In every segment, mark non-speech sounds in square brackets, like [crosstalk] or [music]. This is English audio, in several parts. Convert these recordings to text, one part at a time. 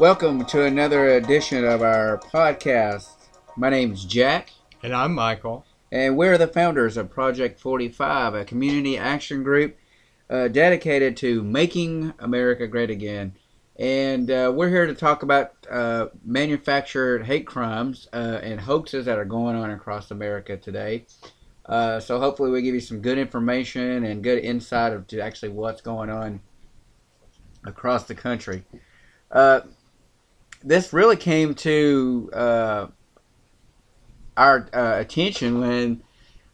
Welcome to another edition of our podcast. My name is Jack, And I'm Michael. and we're the founders of Project 45, a community action group uh, dedicated to making America great again. And uh, we're here to talk about uh, manufactured hate crimes uh, and hoaxes that are going on across America today. Uh, so hopefully we give you some good information and good insight of to actually what's going on across the country. Uh, this really came to uh, our uh, attention when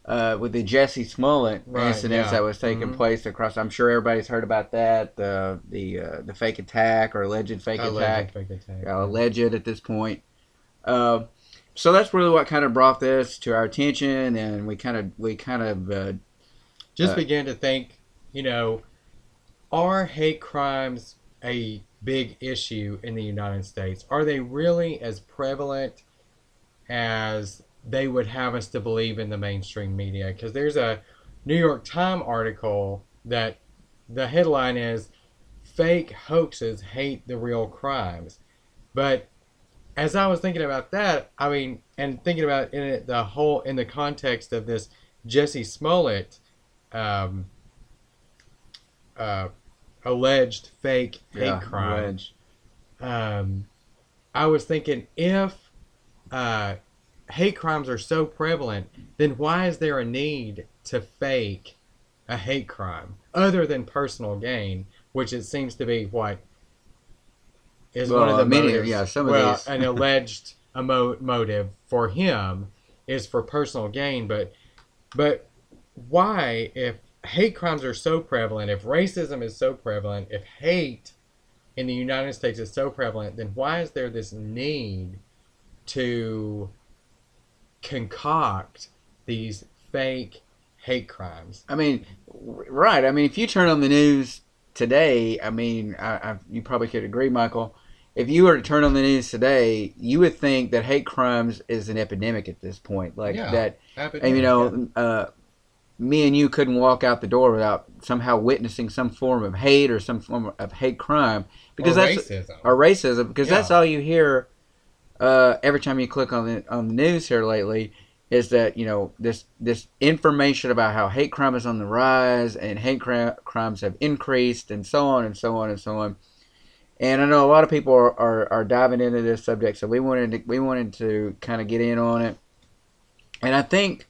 uh, with the Jesse Smollett Right, incidents yeah. that was taking Mhm. place across. I'm sure everybody's heard about that. The the uh, the fake attack or alleged fake attack. Alleged fake attack. Yeah, alleged at this point. Uh, so that's really what kind of brought this to our attention, and we kind of we kind of uh, Just Uh, begin to think, you know, are hate crimes a big issue in the United States? Are they really as prevalent as they would have us to believe in the mainstream media? Because there's a New York Times article that the headline is Fake Hoaxes Hate the Real Crimes. But as I was thinking about that, I mean, and thinking about in it, the whole, in the context of this Jesse Smollett um, uh, alleged fake hate yeah, crime. alleged. Um, I was thinking if uh, hate crimes are so prevalent, then why is there a need to fake a hate crime other than personal gain, which it seems to be what is one of the many- motives. yeah, some of well, these. an [laughs] alleged emo- motive for him is for personal gain, but but why if hate crimes are so prevalent, if racism is so prevalent, if hate in the United States is so prevalent, then why is there this need to concoct these fake hate crimes? I mean, right. I mean, if you turn on the news today, I mean, I, I, you probably could agree, Michael. If you were to turn on the news today, you would think that hate crimes is an epidemic at this point. Like Yeah. that, and you know, uh, me and you couldn't walk out the door without somehow witnessing some form of hate or some form of hate crime because or that's racism. or racism because that's all you hear uh, every time you click on the on the news here lately is that you know this this information about how hate crime is on the rise and hate cri- crimes have increased and so on and so on and so on. And I know a lot of people are, are, are diving into this subject, so we wanted to, we wanted to kind of get in on it. And I think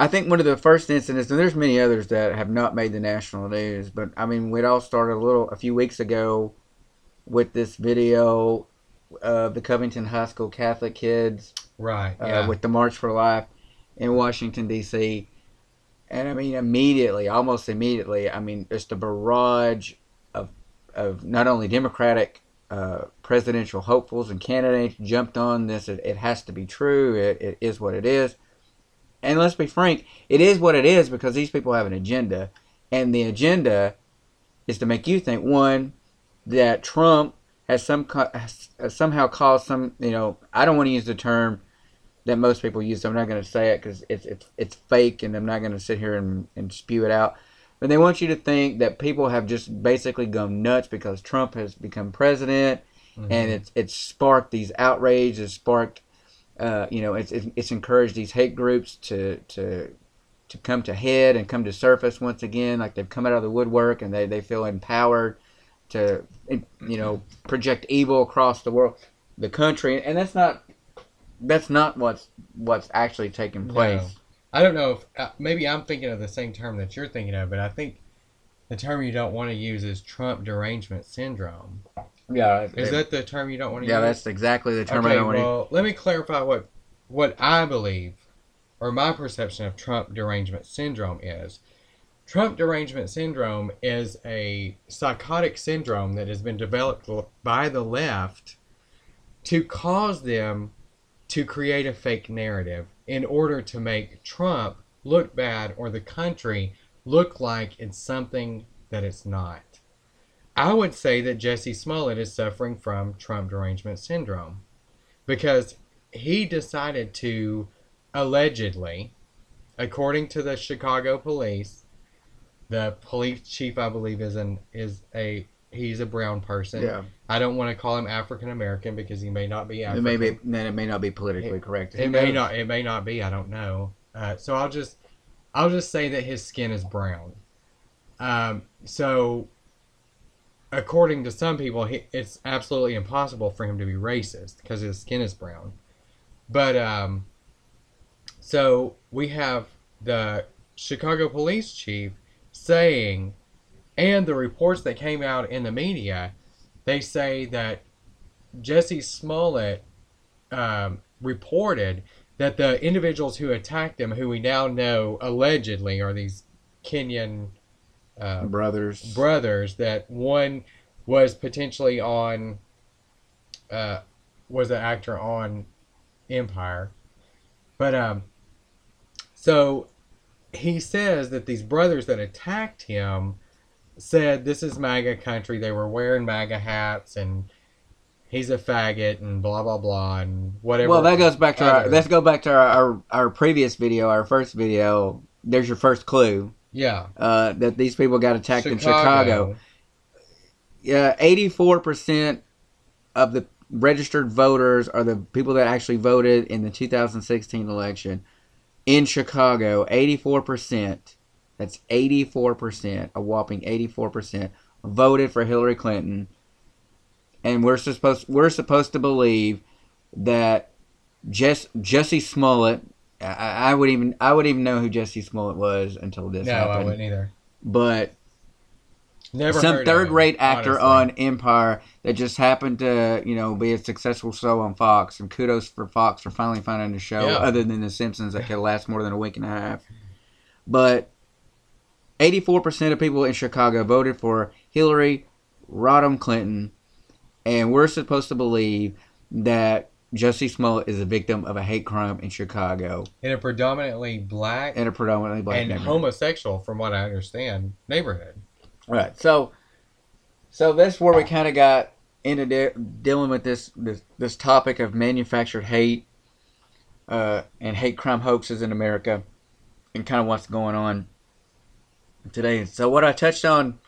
I think one of the first incidents, and there's many others that have not made the national news, but I mean, we'd all started a little a few weeks ago with this video of the Covington High School Catholic kids right. uh, with the March for Life in Washington D.C. And I mean, immediately, almost immediately, I mean, just a barrage of of not only Democratic uh, presidential hopefuls and candidates jumped on this. It, it has to be true. It, it is what it is. And let's be frank, it is what it is because these people have an agenda, and the agenda is to make you think one that Trump has some has somehow caused some. You know, I don't want to use the term that most people use. I'm not going to say it because it's it's it's fake, and I'm not going to sit here and, and spew it out. But they want you to think that people have just basically gone nuts because Trump has become president, Mhm. and it's it's sparked these outrage. It's sparked, uh, you know, it's, it's it's encouraged these hate groups to to to come to head and come to surface once again. Like they've come out of the woodwork and they they feel empowered to you know project evil across the world, the country, and that's not that's not what's what's actually taking place. No. I don't know if uh, maybe I'm thinking of the same term that you're thinking of, but I think the term you don't want to use is Trump derangement syndrome. Yeah, Is that the term you don't want to yeah, use? that's exactly the term I don't want to. Use. Well, let me clarify what what I believe or my perception of Trump derangement syndrome is. Trump derangement syndrome is a psychotic syndrome that has been developed by the left to cause them to create a fake narrative in order to make Trump look bad or the country look like it's something that it's not. I would say that Jesse Smollett is suffering from Trump derangement syndrome because he decided to allegedly, according to the Chicago police, the police chief I believe is an is a he's a brown person. Yeah, I don't want to call him African American because he may not be it may be. Then it may not be politically correct. It may not. It may not be. I don't know. Uh, so I'll just, I'll just say that his skin is brown. Um, so, according to some people, he, it's absolutely impossible for him to be racist because his skin is brown. But um, so we have the Chicago police chief saying, and the reports that came out in the media, they say that Jesse Smollett um, reported that the individuals who attacked him, who we now know allegedly are these Kenyan uh, brothers. brothers, that one was potentially on, uh, was an actor on Empire, but um, so he says that these brothers that attacked him said this is MAGA country. They were wearing MAGA hats and he's a faggot and blah blah blah and whatever. Well, that goes back to our. Let's go back to our, our our previous video, our first video. There's your first clue yeah. uh, that these people got attacked in Chicago. Yeah, eighty-four percent of the registered voters are the people that actually voted in the 2016 election in Chicago. Eighty-four percent. That's eighty-four percent. A whopping eighty-four percent voted for Hillary Clinton, and we're supposed we're supposed to believe that Jess, Jesse Smollett. I, I would even I would even know who Jesse Smollett was until this No, I happened. wouldn't either. But Never some heard of third him, rate actor honestly. on Empire that just happened to, you know, be a successful show on Fox. And kudos for Fox for finally finding a show Yeah. other than The Simpsons that could last more than a week and a half. But 84% of people in Chicago voted for Hillary Rodham Clinton. And we're supposed to believe that Jesse Smollett is a victim of a hate crime in Chicago in a predominantly black in a predominantly black and homosexual, from what I understand, neighborhood. Right. So, so that's where we kind of got into de- dealing with this, this this topic of manufactured hate uh, and hate crime hoaxes in America, and kind of what's going on today. So, what I touched on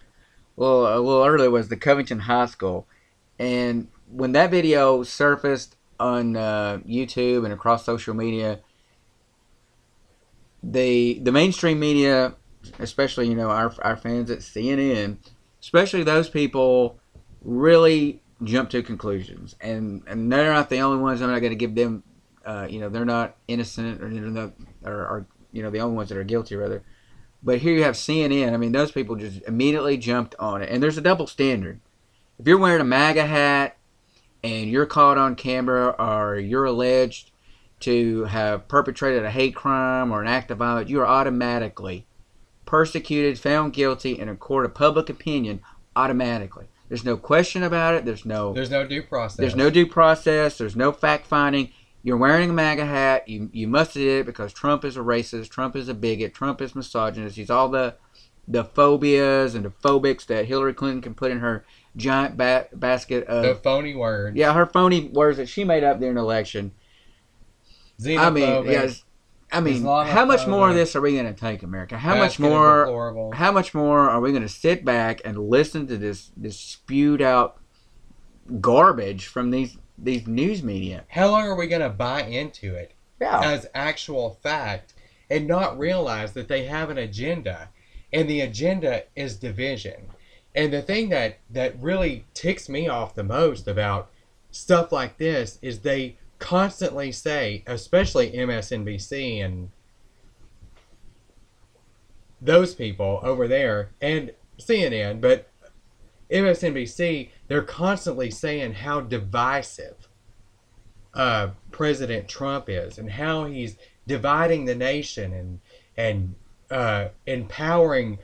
well a little earlier was the Covington High School, and when that video surfaced on uh, YouTube and across social media, the the mainstream media especially you know our our fans at CNN, especially those people, really jump to conclusions, and and they're not the only ones. I'm not going to give them, uh, you know, they're not innocent or or, or you know the only ones that are guilty rather. But here you have CNN. I mean, those people just immediately jumped on it, and there's a double standard. If you're wearing a MAGA hat and you're caught on camera, or you're alleged to have perpetrated a hate crime or an act of violence, you are automatically persecuted, found guilty in a court of public opinion automatically. There's no question about it. There's no There's no due process. there's no due process. There's no fact finding. You're wearing a MAGA hat. You you must have did it because Trump is a racist. Trump is a bigot. Trump is misogynist. He's all the the phobias and the phobics that Hillary Clinton can put in her giant ba- basket of the phony words. yeah her phony words that she made up during the election. Xenophobic. I mean, yes. I mean, how much more of this are we going to take, America? How much more? How much more are we going to sit back and listen to this this spewed out garbage from these these news media? How long are we gonna buy into it Yeah, as actual fact and not realize that they have an agenda, and the agenda is division. And the thing that that really ticks me off the most about stuff like this is they constantly say, especially MSNBC and those people over there and CNN, but MSNBC, they're constantly saying how divisive uh, President Trump is and how he's dividing the nation and and uh, empowering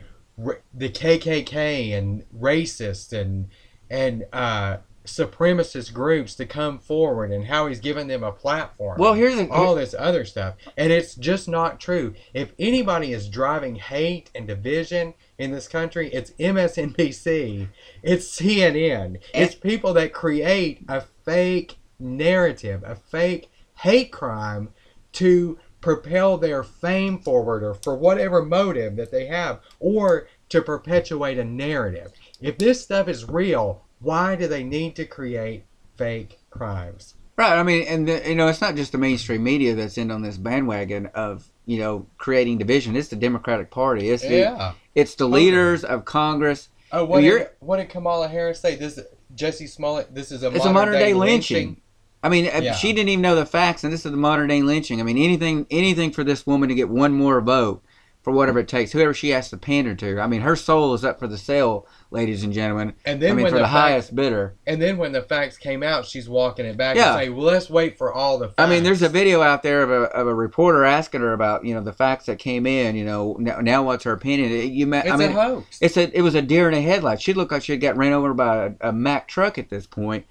the KKK and racists and and uh, supremacist groups to come forward and how he's given them a platform. Well, here's a- all this other stuff, and it's just not true. If anybody is driving hate and division in this country, it's MSNBC, it's CNN, it's people that create a fake narrative, a fake hate crime to propel their fame forward or for whatever motive that they have or to perpetuate a narrative. If this stuff is real, why do they need to create fake crimes? Right. I mean, and the, you know, it's not just the mainstream media that's in on this bandwagon of you know creating division. It's the Democratic Party. It's the Yeah. it's the leaders of Congress. Oh, what did, what did Kamala Harris say? This Jesse Smollett. This is a It's a modern, modern day lynching. lynching. I mean, uh, Yeah. she didn't even know the facts, and this is the modern day lynching. I mean, anything anything for this woman to get one more vote for whatever it takes, whoever she has to pander to. I mean, her soul is up for the sale, ladies and gentlemen. And then I mean, when for the, the, facts, highest bidder. and then when the facts came out, she's walking it back Yeah. and saying, "Well, let's wait for all the." Facts. I mean, there's a video out there of a, of a reporter asking her about you know the facts that came in. You know, now, now what's her opinion? It- You, ma- It's I mean, a hoax. It's a it was a deer in a headlight. She looked like she had got ran over by a, a Mack truck at this point.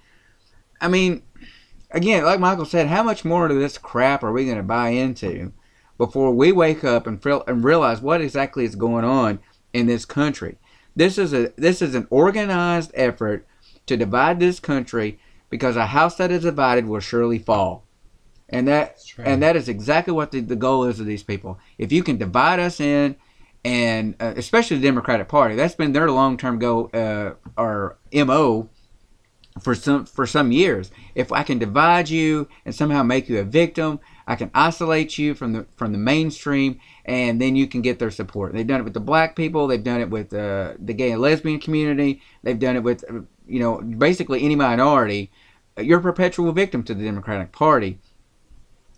I mean, again, like Michael said, how much more of this crap are we going to buy into before we wake up and feel, and realize what exactly is going on in this country? This is a this is an organized effort to divide this country because a house that is divided will surely fall. And that and that is exactly what the, the goal is of these people. If you can divide us in, and uh, especially the Democratic Party, that's been their long term goal uh, or mo for some for some years. If I can divide you and somehow make you a victim, I can isolate you from the from the mainstream, and then you can get their support. They've done it with the black people. They've done it with uh, the gay and lesbian community. They've done it with uh, you know basically any minority. You're a perpetual victim to the Democratic Party.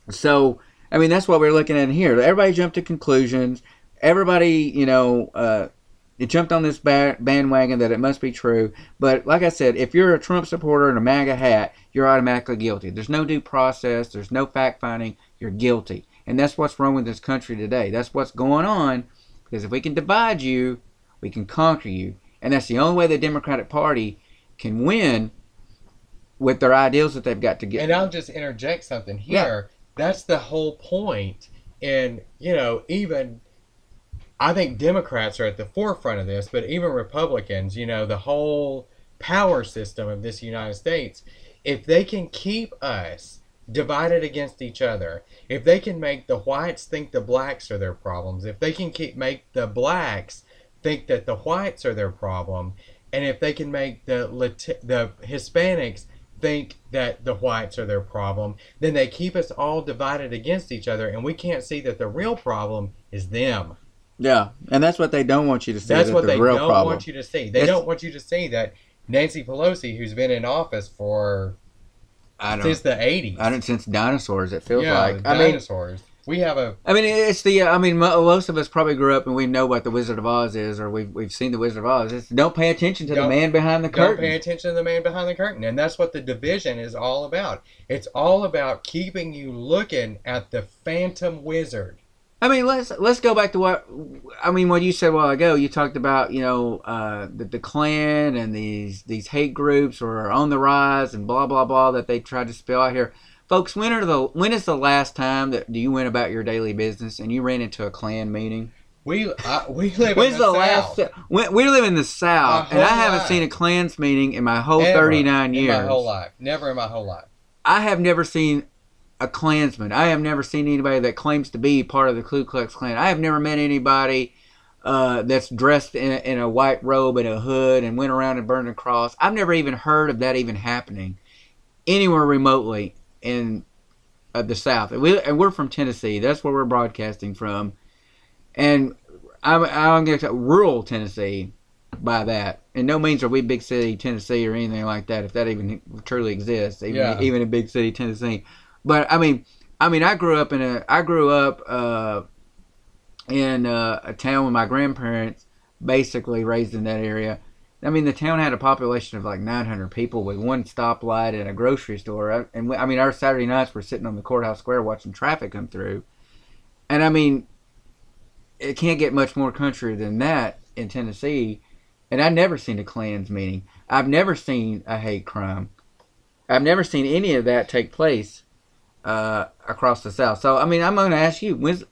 So I mean that's what we're looking at here. Everybody jumped to conclusions. Everybody you know. Uh, it jumped on this ba- bandwagon that it must be true. But like I said, if you're a Trump supporter in a MAGA hat, you're automatically guilty. There's no due process. There's no fact finding. You're guilty. And that's what's wrong with this country today. That's what's going on. Because if we can divide you, we can conquer you. And that's the only way the Democratic Party can win with their ideals that they've got to get. And I'll just interject something here. Yeah. That's the whole point. And, you know, even I think Democrats are at the forefront of this, but even Republicans, you know, the whole power system of this United States, if they can keep us divided against each other, if they can make the whites think the blacks are their problems, if they can keep make the blacks think that the whites are their problem, and if they can make the the Hispanics think that the whites are their problem, then they keep us all divided against each other, and we can't see that the real problem is them. Yeah, and that's what they don't want you to see. That's that what the they real don't problem. want you to see. They It's- don't want you to see that Nancy Pelosi, who's been in office for I don't. since the '80s, I don't since dinosaurs. It feels yeah, like. I mean, dinosaurs. we have a I mean, it's the. I mean, most of us probably grew up and we know what the Wizard of Oz is, or we've we've seen the Wizard of Oz. It's don't pay attention to the man behind the curtain. don't pay attention to the man behind the curtain, and that's what the division is all about. It's all about keeping you looking at the phantom wizard. I mean, let's let's go back to what I mean. What you said a while ago, you talked about you know uh, the the Klan and these these hate groups are on the rise and blah blah blah that they tried to spill out here. Folks, when are the when is the last time that you went about your daily business and you ran into a Klan meeting? We I, we live When's in the, the, last? South. When, we live in the South, and I haven't life. seen a Klans meeting in my whole Ever thirty nine in years. my whole life. Never in my whole life. I have never seen a Klansman. I have never seen anybody that claims to be part of the Ku Klux Klan. I have never met anybody uh, that's dressed in a, in a white robe and a hood and went around and burned a cross. I've never even heard of that even happening anywhere remotely in uh, the South. And, we, and we're from Tennessee. That's where we're broadcasting from. And I'm, I'm going to talk rural Tennessee by that. And no means are we big city Tennessee or anything like that, if that even truly exists, even, Yeah. even in big city Tennessee. But I mean, I mean, I grew up in a, I grew up uh, in uh, a town with my grandparents, basically raised in that area. I mean, the town had a population of like 900 people with one stoplight and a grocery store. And we, I mean, our Saturday nights we're sitting on the courthouse square watching traffic come through. And I mean, it can't get much more country than that in Tennessee. And I've never seen a Klans meeting. I've never seen a hate crime. I've never seen any of that take place uh, across the South. So I mean, I'm going to ask you: when's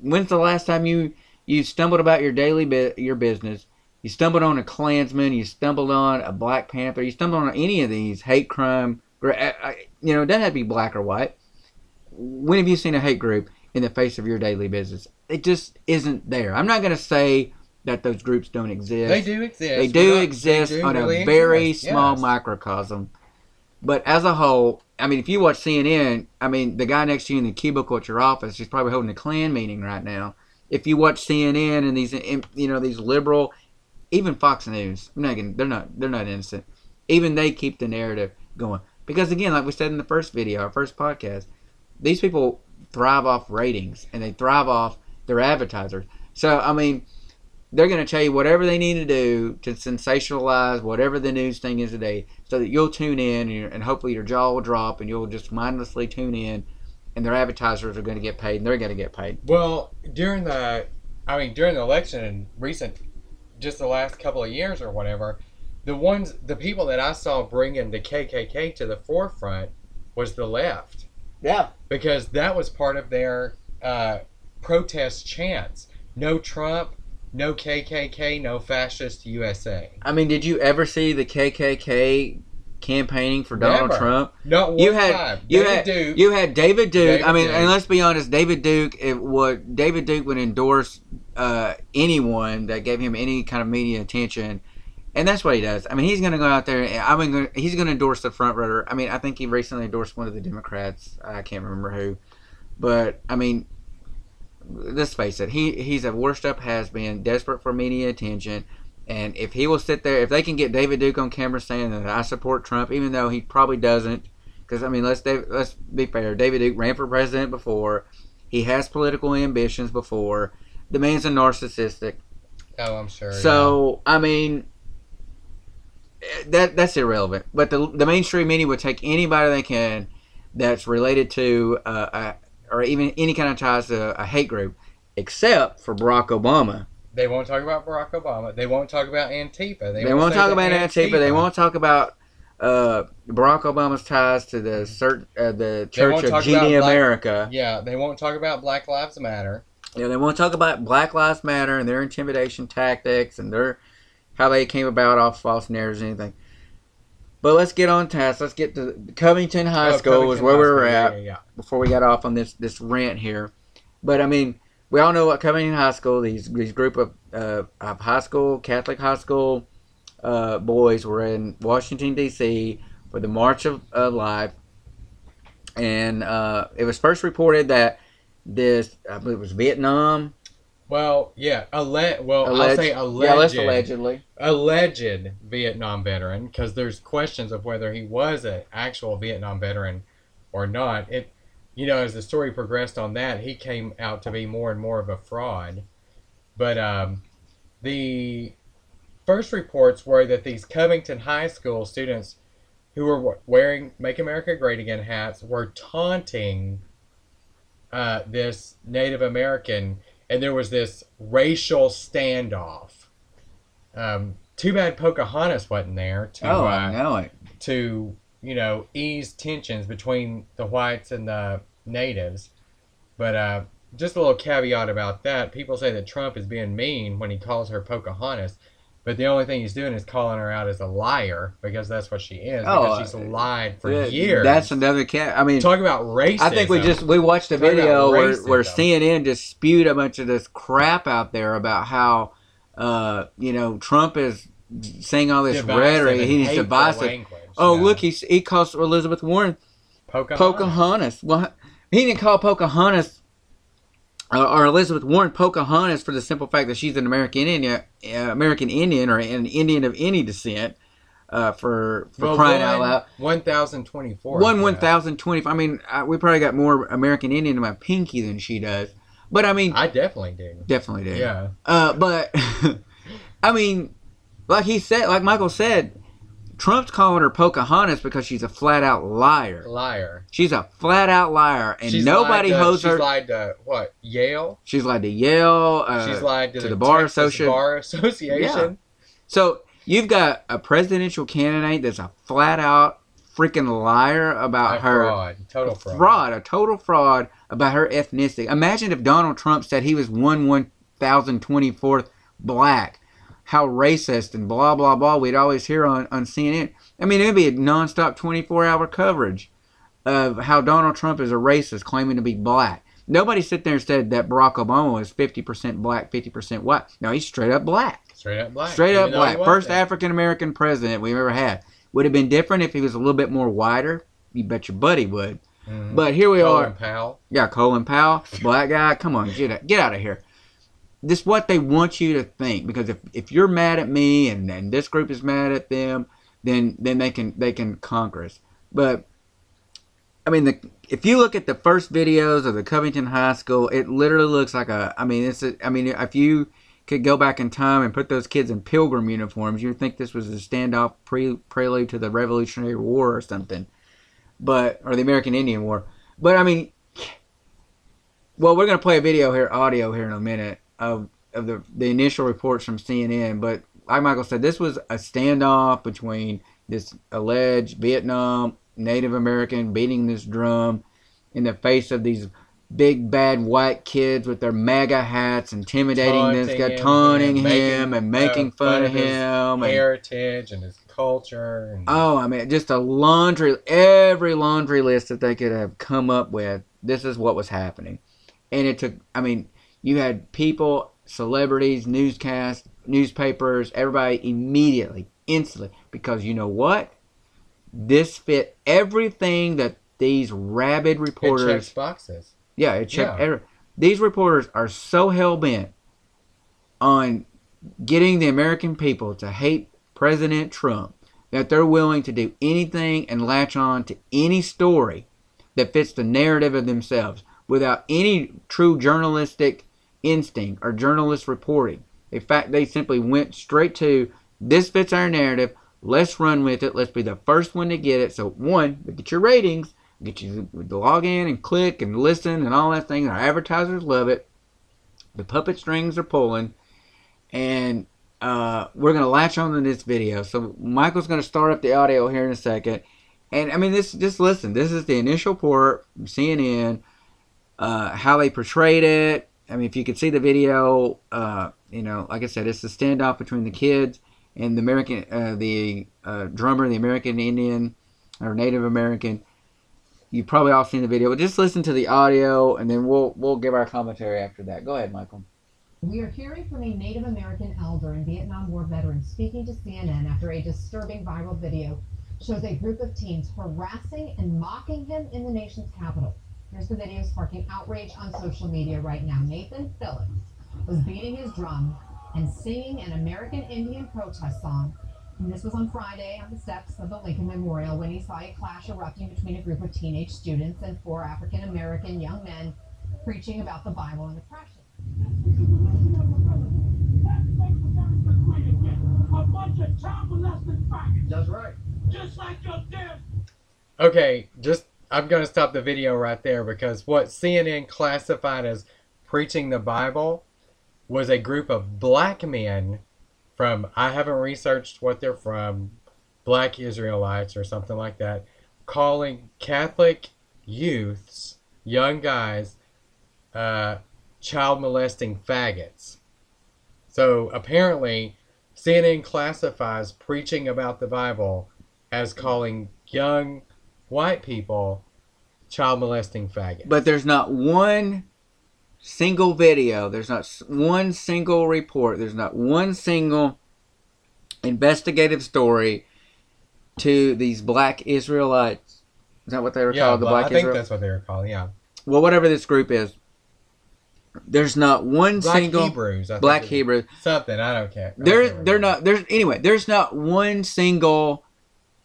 when's the last time you you stumbled about your daily bu- your business? You stumbled on a Klansman. You stumbled on a Black Panther. You stumbled on any of these hate crime. I- I- You know, it doesn't have to be black or white. When have you seen a hate group in the face of your daily business? It just isn't there. I'm not going to say that those groups don't exist. They do exist. They do not- exist they do on really a very exist, small yes. microcosm. But as a whole, I mean, if you watch CNN, I mean, the guy next to you in the cubicle at your office, he's probably holding a Klan meeting right now. If you watch CNN and these, you know, these liberal, even Fox News, I'm not gonna, they're not, they're not innocent. Even they keep the narrative going because, again, like we said in the first video, our first podcast, these people thrive off ratings and they thrive off their advertisers. So, I mean, they're going to tell you whatever they need to do to sensationalize whatever the news thing is today so that you'll tune in and, your- and hopefully your jaw will drop and you'll just mindlessly tune in and their advertisers are going to get paid and they're going to get paid. Well, during the, I mean, during the election and recent, just the last couple of years or whatever, the ones, the people that I saw bringing the KKK to the forefront was the left Yeah. because that was part of their uh, protest chants. No Trump, no KKK, no fascist USA. I mean, did you ever see the KKK campaigning for Donald Never. Trump? One You had- time. you David had- Duke, You had David Duke. David I mean, Duke. and let's be honest, David Duke. It would David Duke would endorse uh, anyone that gave him any kind of media attention, and that's what he does. I mean, he's going to go out there. and- I mean, he's going to endorse the front runner. I mean, I think he recently endorsed one of the Democrats. I can't remember who, but I mean, let's face it. He he's a washed up has been, desperate for media attention. And if he will sit there, if they can get David Duke on camera saying that I support Trump, even though he probably doesn't, because I mean, let's let's be fair. David Duke ran for president before. He has political ambitions before. The man's a narcissistic. oh, I'm sure. So I mean, that that's irrelevant. But the the mainstream media would take anybody they can that's related to uh, a, or even any kind of ties to a hate group, except for Barack Obama. They won't talk about Barack Obama. They won't talk about Antifa. They, will won't talk about Antifa. They won't talk about uh, Barack Obama's ties to the cert, uh, the Church of GD about black- America. Yeah, they won't talk about Black Lives Matter. Yeah, they won't talk about Black Lives Matter and their intimidation tactics and their how they came about off false narratives and anything. But let's get on task. Let's get to Covington High Oh, School is where High we were School. At Yeah, yeah. before we got off on this this rant here. But I mean, we all know what Covington High School these these group of uh, of high school Catholic high school uh, boys were in Washington D.C. for the March of, of Life, and uh, it was first reported that this I believe it was Vietnam. Well, yeah, alle- well, I'll say alleged, let's allegedly. alleged Vietnam veteran, because there's questions of whether he was an actual Vietnam veteran or not. It, you know, as the story progressed on that, he came out to be more and more of a fraud. But um, the first reports were that these Covington High School students who were wearing "Make America Great Again" hats were taunting uh, this Native American, and there was this racial standoff. Um, too bad Pocahontas wasn't there to Oh, uh, I know it. to you know ease tensions between the whites and the natives. But uh, just a little caveat about that: people say that Trump is being mean when he calls her Pocahontas, but the only thing he's doing is calling her out as a liar because that's what she is. Oh, because she's lied for Yeah, years. That's another cat. I mean, talk about racism. I think we just we watched a Talk video where, where. CNN just spewed a bunch of this crap out there about how uh, you know Trump is saying all this Divisive rhetoric. He's divisive. language, Oh, yeah. look, he he calls Elizabeth Warren Pocahontas. Pocahontas. Well, he didn't call Pocahontas uh, or Elizabeth Warren Pocahontas for the simple fact that she's an American Indian, uh, American Indian or an Indian of any descent. Uh, for for Well, crying one, out loud. One thousand twenty-four. One one thousand twenty. I mean, I, we probably got more American Indian in my pinky than she does. But I mean, I definitely do. definitely do. Yeah. Uh, but [laughs] I mean, like he said, like Michael said, Trump's calling her Pocahontas because she's a flat out liar. Liar. She's a flat out liar, and She's nobody to, holds she's her. lied to what? Yale. she's lied to Yale. Uh, she's lied to, to the, the Bar Texas Associ- Bar Association. So you've got a presidential candidate that's a flat out freaking liar about A her fraud. Total fraud. fraud, a total fraud about her ethnicity. Imagine if Donald Trump said he was one one thousand twenty fourth black. How racist and blah blah blah we'd always hear on, on CNN. I mean it'd be a nonstop twenty four hour coverage of how Donald Trump is a racist claiming to be black. Nobody sit there and said that Barack Obama was 50% black, 50% white. No, he's straight up black. Straight up black. Straight up black. First. African American president we've ever had. Would have been different if he was a little bit more wider. You bet your buddy would. Mhm. But here we are. Colin are. Powell. Yeah, Colin Powell, black guy. Come on, get out, get out of here. This is what they want you to think because if, if you're mad at me and, and this group is mad at them, then then they can they can conquer us. But I mean, the, if you look at the first videos of the Covington High School, it literally looks like a. I mean, it's. A, I mean, if you could go back in time and put those kids in pilgrim uniforms, you'd think this was a standoff pre, prelude to the Revolutionary War or something, but or the American Indian War. But I mean, well, we're gonna play a video here, audio here in a minute of of the the initial reports from CNN. But like Michael said, this was a standoff between this alleged Vietnam Native American beating this drum in the face of these big bad white kids with their MAGA hats, intimidating this Taunting guy, him, taunting and him, making, and making uh, fun, fun of him. and- his Heritage and his culture. And, Oh, I mean, just a laundry, every laundry list that they could have come up with. This is what was happening, and it took. I mean, you had people, celebrities, newscasts, newspapers, everybody immediately, instantly, because you know what? This fit everything that these rabid it reporters. checks boxes. Yeah, it checked. Yeah. Every, these reporters are so hell bent on getting the American people to hate President Trump that they're willing to do anything and latch on to any story that fits the narrative of themselves without any true journalistic instinct or journalist reporting. In fact, they simply went straight to this fits our narrative. Let's run with it. Let's be the first one to get it. So one, get your ratings, get you to log in and click and listen and all that thing. Our advertisers love it. The puppet strings are pulling, and uh, we're gonna latch on to this video. So Michael's gonna start up the audio here in a second, and I mean this. Just listen. This is the initial port from CNN. Uh, how they portrayed it. I mean, if you could see the video, uh, you know, like I said, it's the standoff between the kids and the American, uh, the uh, drummer, the American Indian or Native American. You've probably all seen the video, but just listen to the audio, and then we'll we'll give our commentary after that. Go ahead, Michael. We are hearing from a Native American elder and Vietnam War veteran speaking to CNN after a disturbing viral video shows a group of teens harassing and mocking him in the nation's capital. Here's the video sparking outrage on social media right now. Nathan Phillips was beating his drum and singing an American Indian protest song. And this was on Friday on the steps of the Lincoln Memorial when he saw a clash erupting between a group of teenage students and four African American young men preaching about the Bible and oppression. A bunch of child molesting faggots. That's right. Just like your damn Okay, just I'm gonna stop the video right there because what CNN classified as preaching the Bible was a group of black men from I haven't researched what they're from, black Israelites or something like that, calling Catholic youths, young guys, uh, child molesting faggots. So apparently, CNN classifies preaching about the Bible as calling young white people child molesting faggots. But there's not one single video. There's not one single report. There's not one single investigative story to these black Israelites. Is that what they were yeah, called? The black I think Israel. that's what they were called. Yeah, Well, whatever this group is. There's not one black single Hebrews. I black Hebrews. Something I don't care. I don't They're they're not there's anyway. There's not one single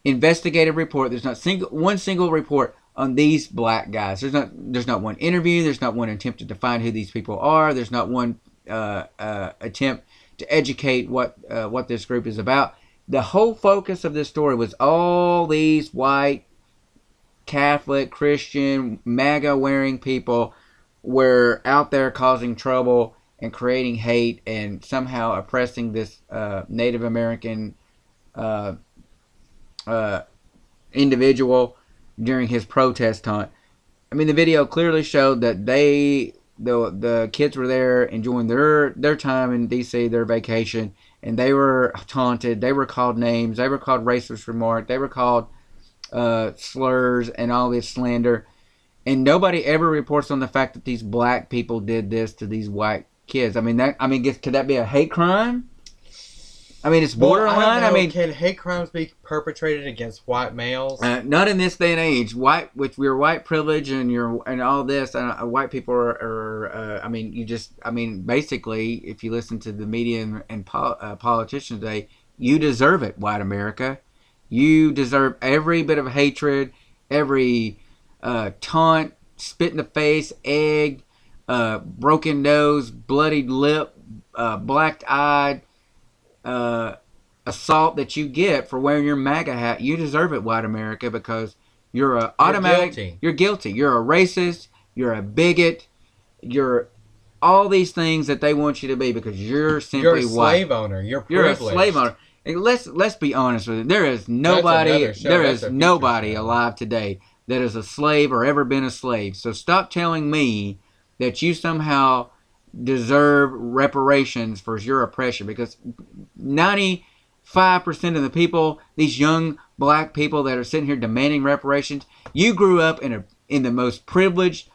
investigative report. There's not single one single report on these black guys. There's not there's not one interview. There's not one attempt to define who these people are. There's not one uh, uh, attempt to educate what uh, what this group is about. The whole focus of this story was all these white Catholic Christian MAGA wearing people were out there causing trouble and creating hate and somehow oppressing this uh, Native American uh, individual during his protest hunt. I mean, the video clearly showed that they the the kids were there enjoying their their time in D.C. their vacation, and they were taunted. They were called names. They were called racist remark. They were called uh, slurs and all this slander. and nobody ever reports on the fact that these black people did this to these white kids. I mean, that I mean, could that be a hate crime? I mean, it's Well, borderline. I, don't I, mean, can hate crimes be perpetrated against white males? uh, not in this day and age. White with your white privilege and your and all this. Uh, white people are. are uh, I mean, you just. I mean, basically, if you listen to the media and, and pol- uh, politicians today, you deserve it, white America. You deserve every bit of hatred, every uh, taunt, spit in the face, egg, uh, broken nose, bloodied lip, uh, blacked eyed, uh, assault that you get for wearing your MAGA hat. You deserve it, white America, because you're a automatic. guilty. You're guilty. You're a racist. You're a bigot. You're all these things that they want you to be because you're simply You're a white. slave owner. You're You're a slave owner. And let's let's be honest with it. There is nobody there is nobody show. alive today that is a slave or ever been a slave. So stop telling me that you somehow deserve reparations for your oppression because 95% of the people, these young black people that are sitting here demanding reparations, you grew up in a in the most privileged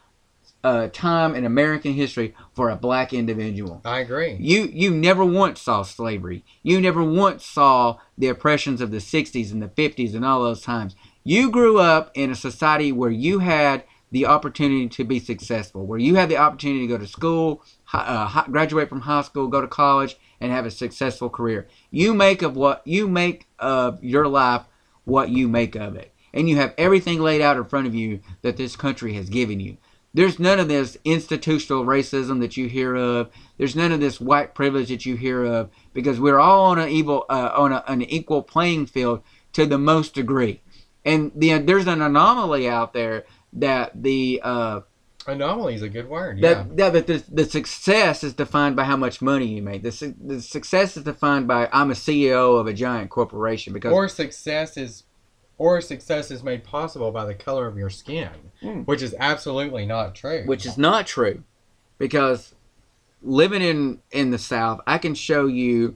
uh, time in American history for a black individual. I agree. You you never once saw slavery. You never once saw the oppressions of the 60s and the 50s and all those times. You grew up in a society where you had the opportunity to be successful, where you had the opportunity to go to school, uh, graduate from high school, go to college, and have a successful career. You make of what you make of your life what you make of it, and you have everything laid out in front of you that this country has given you. There's none of this institutional racism that you hear of. There's none of this white privilege that you hear of because we're all on an evil uh, on a, an equal playing field to the most degree. And the, there's an anomaly out there that the uh, Anomaly is a good word. Yeah. that, that, that the, the success is defined by how much money you make. The, su- the success is defined by I'm a CEO of a giant corporation because or success is or success is made possible by the color of your skin, Mm. which is absolutely not true. which is not true because living in in the south i can show you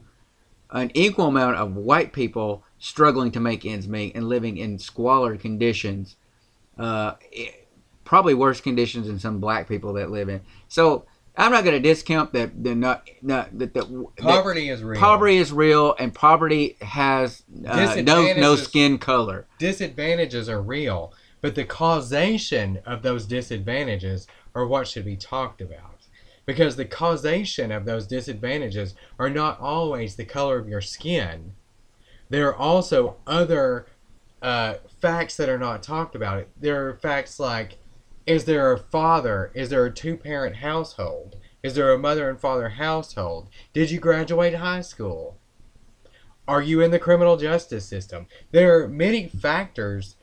an equal amount of white people struggling to make ends meet and living in squalor conditions uh, i- probably worse conditions than some black people that live in so i'm not going to discount that the not, not that the poverty is real. poverty is real and poverty has uh, no no skin color disadvantages are real, but the causation of those disadvantages are what should be talked about. Because the causation of those disadvantages are not always the color of your skin. There are also other uh, facts that are not talked about. There are facts like is there a father? Is there a two parent household? Is there a mother and father household? Did you graduate high school? Are you in the criminal justice system? There are many factors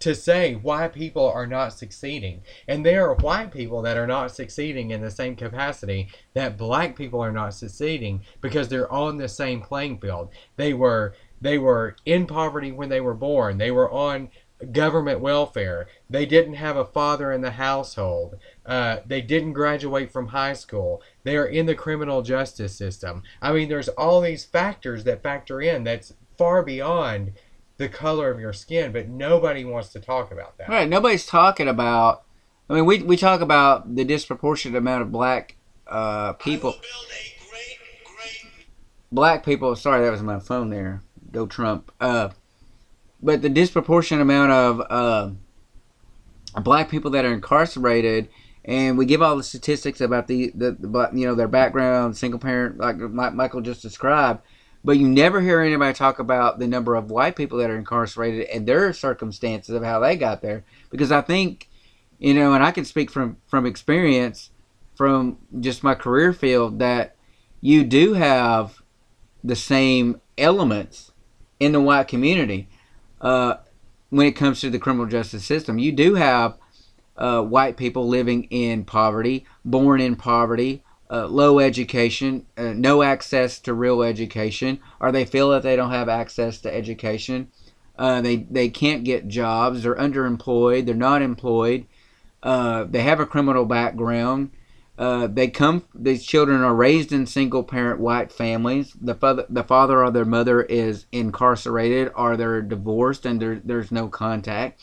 to say why people are not succeeding. And there are white people that are not succeeding in the same capacity that black people are not succeeding because they're on the same playing field. They were they were in poverty when they were born. They were on government welfare. They didn't have a father in the household. Uh, they didn't graduate from high school. They are in the criminal justice system. I mean, there's all these factors that factor in that's far beyond the color of your skin, but nobody wants to talk about that. Right. Nobody's talking about. I mean, we we talk about the disproportionate amount of black uh, people. Black people. Sorry, that was my phone there. Go Trump. Uh, but the disproportionate amount of uh, black people that are incarcerated, and we give all the statistics about the the, the you know their background, single parent, like Mi- Michael just described. But you never hear anybody talk about the number of white people that are incarcerated and their circumstances of how they got there. Because I think, you know, and I can speak from from experience, from just my career field, that you do have the same elements in the white community uh, when it comes to the criminal justice system. You do have uh, white people living in poverty, born in poverty, uh, low education, uh, no access to real education, or they feel that they don't have access to education. Uh, they they can't get jobs. They're underemployed. They're not employed. Uh, they have a criminal background. Uh, they come. These children are raised in single parent white families. The father, the father or their mother is incarcerated, or they're divorced, and there, there's no contact.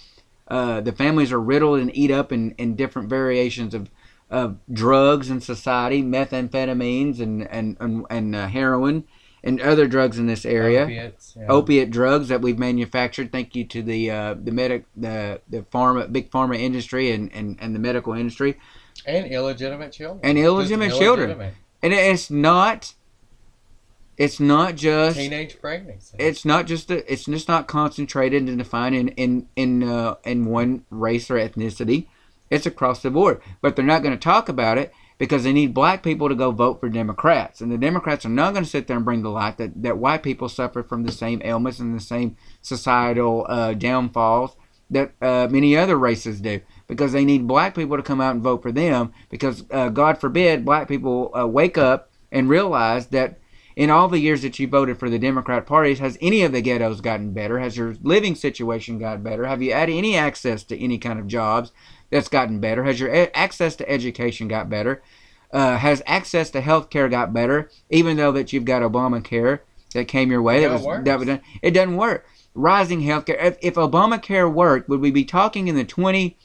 Uh, the families are riddled and eat up in, in different variations of, of drugs in society, methamphetamines and and and, and uh, heroin and other drugs in this area. Opiates, yeah. Opiate drugs that we've manufactured. Thank you to the uh, the medic the the pharma big pharma industry and, and, and the medical industry and illegitimate children. and illegitimate children. And it's not. It's not just. Teenage pregnancy. It's not just. A, it's just not concentrated and defined in in in uh, in one race or ethnicity. It's across the board. But they're not going to talk about it because they need black people to go vote for Democrats, and the Democrats are not going to sit there and bring to light that that white people suffer from the same ailments and the same societal uh, downfalls that uh, many other races do because they need black people to come out and vote for them because uh, God forbid black people uh, wake up and realize that in all the years that you voted for the Democrat parties, has any of the ghettos gotten better? Has your living situation gotten better? Have you had any access to any kind of jobs that's gotten better? Has your e- access to education got better? Uh, has access to health care got better? Even though that you've got Obamacare that came your way, that was works. that was done. It doesn't work. Rising healthcare. If, if Obamacare worked, would we be talking in the 20,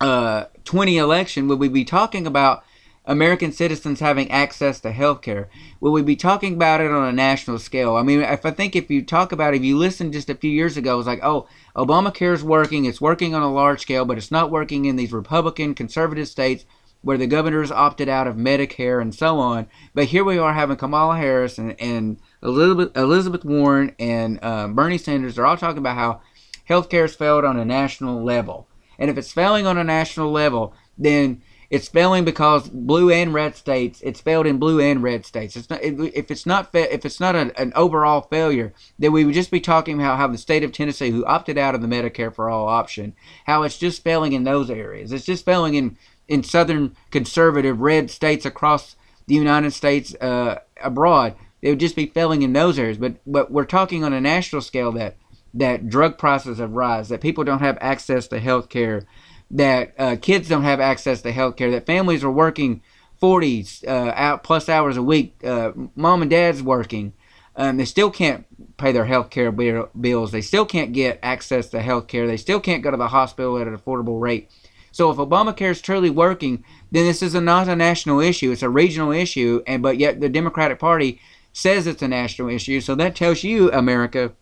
uh, 20 election? Would we be talking about American citizens having access to health care? Will we be talking about it on a national scale? I mean, if I think if you talk about it, if you listen just a few years ago, it was like, oh, Obamacare is working. It's working on a large scale, but it's not working in these Republican conservative states where the governors opted out of Medicare and so on. But here we are having Kamala Harris and, and Elizabeth, Elizabeth Warren and um, Bernie Sanders. They're all talking about how healthcare has failed on a national level. And if it's failing on a national level, then it's failing because blue and red states. It's failed in blue and red states. It's not if it's not if it's not an, an overall failure, then we would just be talking about how the state of Tennessee, who opted out of the Medicare for all option, how it's just failing in those areas. It's just failing in in southern conservative red states across the United States uh, abroad. It would just be failing in those areas. But but we're talking on a national scale that that drug prices have rise, that people don't have access to health care, that uh, kids don't have access to health care, that families are working 40 uh, out plus hours a week. Uh, mom and dad's working. Um, they still can't pay their health care bill- bills. They still can't get access to health care. They still can't go to the hospital at an affordable rate. So if Obamacare is truly working, then this is a, not a national issue. It's a regional issue, and but yet the Democratic Party says it's a national issue. So that tells you, America,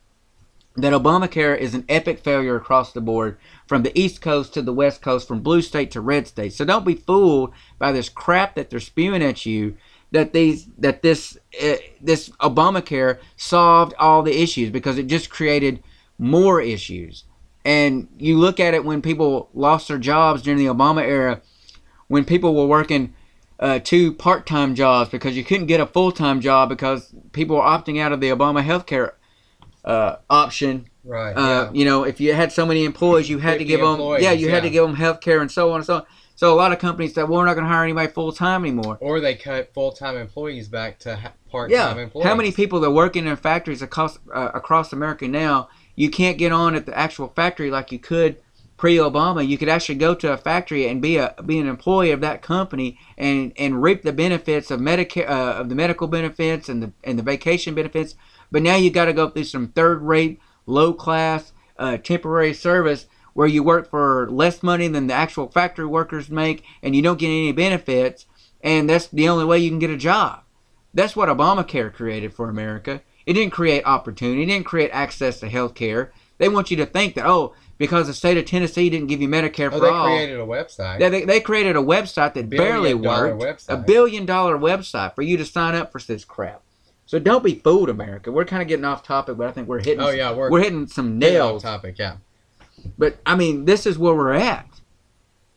that Obamacare is an epic failure across the board, from the East Coast to the West Coast, from blue state to red state. So don't be fooled by this crap that they're spewing at you. That these that this uh, this Obamacare solved all the issues because it just created more issues. And you look at it when people lost their jobs during the Obama era, when people were working uh, two part-time jobs because you couldn't get a full-time job because people were opting out of the Obama healthcare uh, option. right. Uh, You know, if you had so many employees, you had to 50 give them, yeah, you had to give them health care and so on and so on. So a lot of companies said, well, we're not going to hire anybody full-time anymore. or they cut full time employees back to part time Yeah, employees. how many people that working in factories across uh, across America now? You can't get on at the actual factory like you could pre-Obama. You could actually go to a factory and be a be an employee of that company and and reap the benefits of Medicare uh, of the medical benefits and the and the vacation benefits. But now you got to go through some third-rate, low-class, uh, temporary service where you work for less money than the actual factory workers make, and you don't get any benefits, and that's the only way you can get a job. That's what Obamacare created for America. It didn't create opportunity. It didn't create access to health care. They want you to think that, oh, because the state of Tennessee didn't give you Medicare Oh, for they all. They created a website. Yeah, they, they created a website that barely Billion worked. A billion dollar website for you to sign up for this crap. So don't be fooled, America. We're kind of getting off topic, but I think we're hitting. Oh, yeah, we're- we're hitting some nails. topic. Yeah. But I mean, this is where we're at.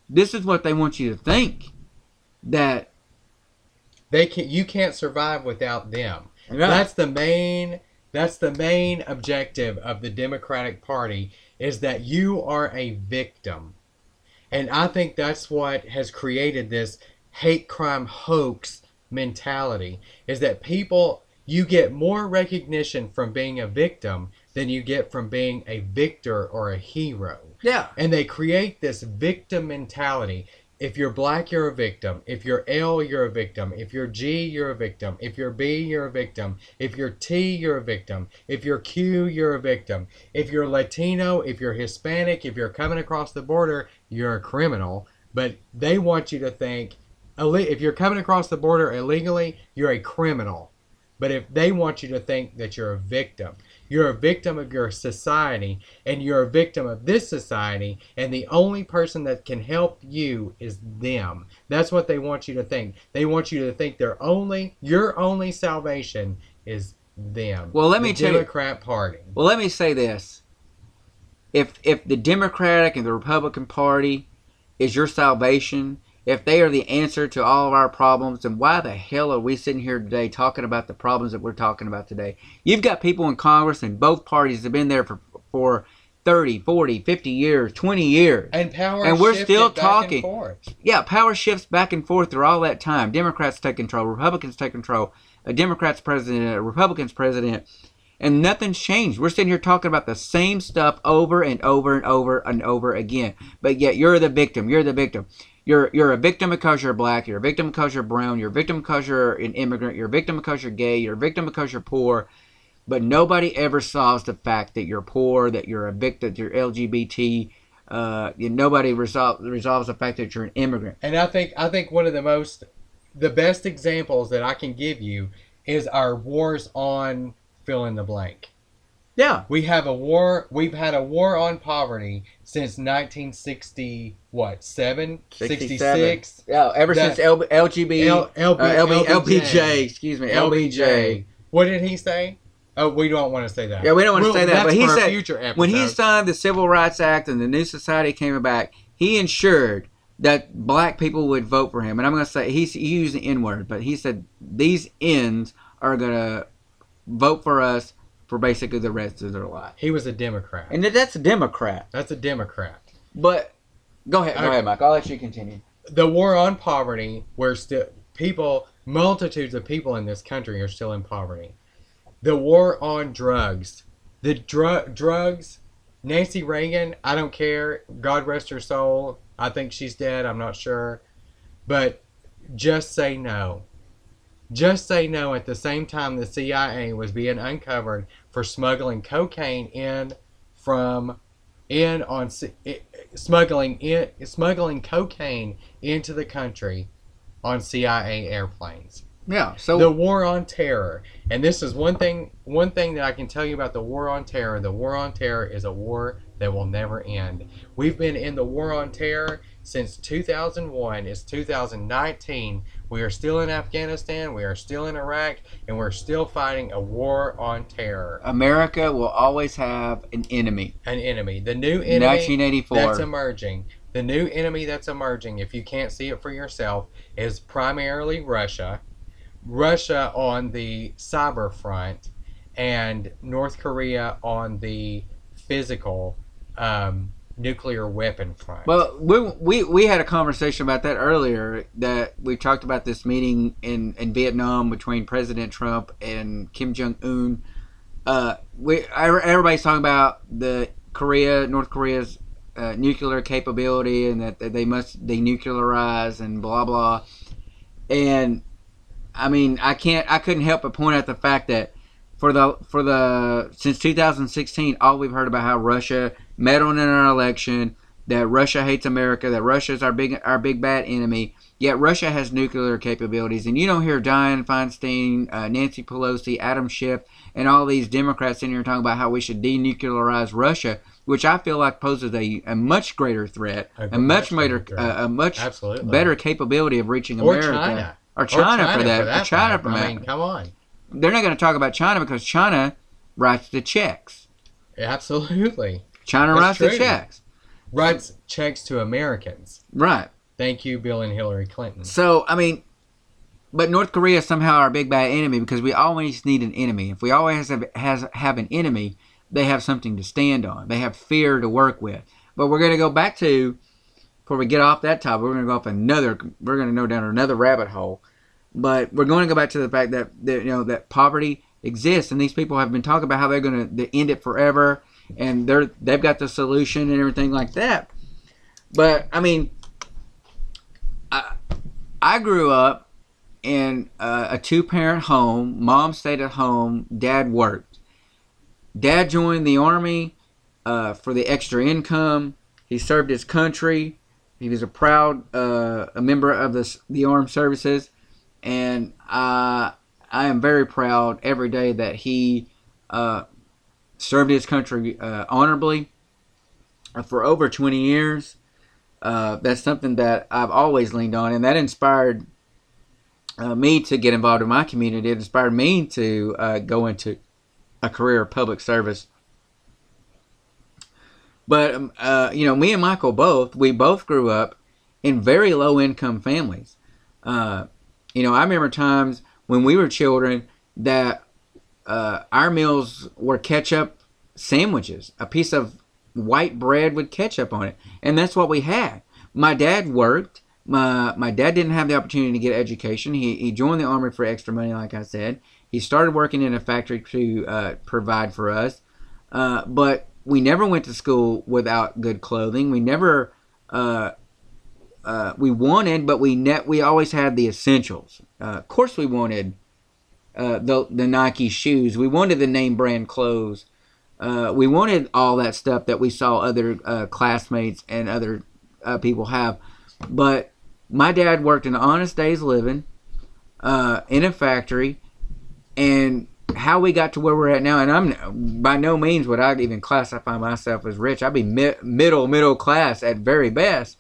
This is what they want you to think. That They can. You can't survive without them. That's the main. That's the main objective of the Democratic Party is that you are a victim, and I think that's what has created this hate crime hoax mentality. Is that people you get more recognition from being a victim than you get from being a victor or a hero. yeah, and they create this victim mentality if you're black, you're a victim. If you're L, you're a victim. If you're G, you're a victim. If you're B, you're a victim. If you're T, you're a victim. If you're Q, you're a victim. If you're Latino, if you're Hispanic, if you're coming across the border, you're a criminal. But they want you to think if you're coming across the border illegally, you're a criminal. But if they want you to think that you're a victim, you're a victim of your society and you're a victim of this society, and the only person that can help you is them. That's what they want you to think. They want you to think their only, your only salvation is them. Well, let The me tell you- Democrat Party. Well, let me say this: if if the Democratic and the Republican Party is your salvation, if they are the answer to all of our problems, then why the hell are we sitting here today talking about the problems that we're talking about today? You've got people in Congress and both parties have been there for for 30, 40, 50 years, 20 years. And power And we're still back and talking. forth. Yeah, power shifts back and forth through all that time. Democrats take control, Republicans take control. A Democrat's president, a Republican's president, and nothing's changed. We're sitting here talking about the same stuff over and over and over and over again. But yet you're the victim. You're the victim. You're you're a victim because you're black. You're a victim because you're brown. You're a victim because you're an immigrant. You're a victim because you're gay. You're a victim because you're poor. But nobody ever solves the fact that you're poor, that you're a victim, that you're LGBT. Uh, nobody resol- resolves the fact that you're an immigrant. And I think I think one of the most the best examples that I can give you is our wars on fill in the blank. Yeah. We have a war we've had a war on poverty since 1960 what? 7 66 Yeah, ever That- since L- LGB, L, LB, uh, LB, LBJ, LBJ. excuse me, LBJ. What did he say? Oh, we don't want to say that. Yeah, we don't want to We'll- say that, but he said when he signed the Civil Rights Act and the New Society came back, he ensured that black people would vote for him. And I'm going to say he's he used the N word, but he said these ends are going to vote for us for basically the rest of their life. he was a Democrat. And that's a Democrat. That's a Democrat. But go ahead, go Okay. ahead, Mike. I'll let you continue. the war on poverty, where still people, multitudes of people in this country are still in poverty. The war on drugs, the drug drugs. Nancy Reagan, I don't care. God rest her soul. I think she's dead. I'm not sure, but just say no. Just say no. At the same time, the CIA was being uncovered for smuggling cocaine in from in on smuggling in smuggling cocaine into the country on CIA airplanes. Yeah. So The war on terror. And this is one thing one thing that I can tell you about the war on terror. The war on terror is a war that will never end. We've been in the war on terror since 2001. It's 2019. We are still in Afghanistan, we are still in Iraq, and we're still fighting a war on terror. America will always have an enemy. An enemy. The new enemy 1984. that's emerging. The new enemy that's emerging, if you can't see it for yourself, is primarily Russia. Russia on the cyber front, and North Korea on the physical um, nuclear weapon front. Well, we, we we had a conversation about that earlier. That we talked about this meeting in, in Vietnam between President Trump and Kim Jong Un. Uh, we everybody's talking about the Korea, North Korea's uh, nuclear capability, and that, they must denuclearize and blah blah. And I mean, I can't, I couldn't help but point out the fact that for the for the since 2016, all we've heard about how Russia meddled in our election, that Russia hates America, that Russia is our big our big bad enemy. Yet Russia has nuclear capabilities, and you don't hear Dianne Feinstein, uh, Nancy Pelosi, Adam Schiff, and all these Democrats in here talking about how we should denuclearize Russia, which I feel like poses a, a much greater threat, A much greater uh, a much Absolutely. better capability of reaching or America, China. or China, for that, or China for I that. mean, come on. They're not going to talk about China because China writes the checks. Absolutely. China That's writes the checks. Writes checks to Americans. Right. Thank you, Bill and Hillary Clinton. So I mean, but North Korea is somehow our big bad enemy because we always need an enemy. If we always have has have an enemy, they have something to stand on. They have fear to work with. But we're going to go back to before we get off that topic. We're going to go off another. We're going to go down another rabbit hole. But we're going to go back to the fact that, that you know that poverty exists, and these people have been talking about how they're going to end it forever, and they're they've got the solution and everything like that. But I mean, I I grew up in uh, a two parent home. Mom stayed at home. Dad worked. Dad joined the army uh, for the extra income. He served his country. He was a proud uh, a member of the the armed services, and I I am very proud every day that he uh, served his country uh, honorably for over 20 years. Uh, that's something that I've always leaned on, and that inspired uh, me to get involved in my community. It inspired me to uh, go into a career of public service. But um, uh, you know, me and Michael both we both grew up in very low income families. Uh, you know, I remember times when we were children that uh, our meals were ketchup sandwiches, a piece of white bread with ketchup on it, and that's what we had. My dad worked. My my dad didn't have the opportunity to get education. He he joined the army for extra money, like I said. He started working in a factory to uh, provide for us, uh, but we never went to school without good clothing. We never. Uh, uh, we wanted, but we net we always had the essentials. Uh, of course, we wanted uh, the the Nike shoes. We wanted the name brand clothes. Uh, we wanted all that stuff that we saw other uh, classmates and other uh, people have. But my dad worked an honest day's living uh, in a factory, and how we got to where we're at now. And I'm by no means would I even classify myself as rich. I'd be mi- middle middle class at very best.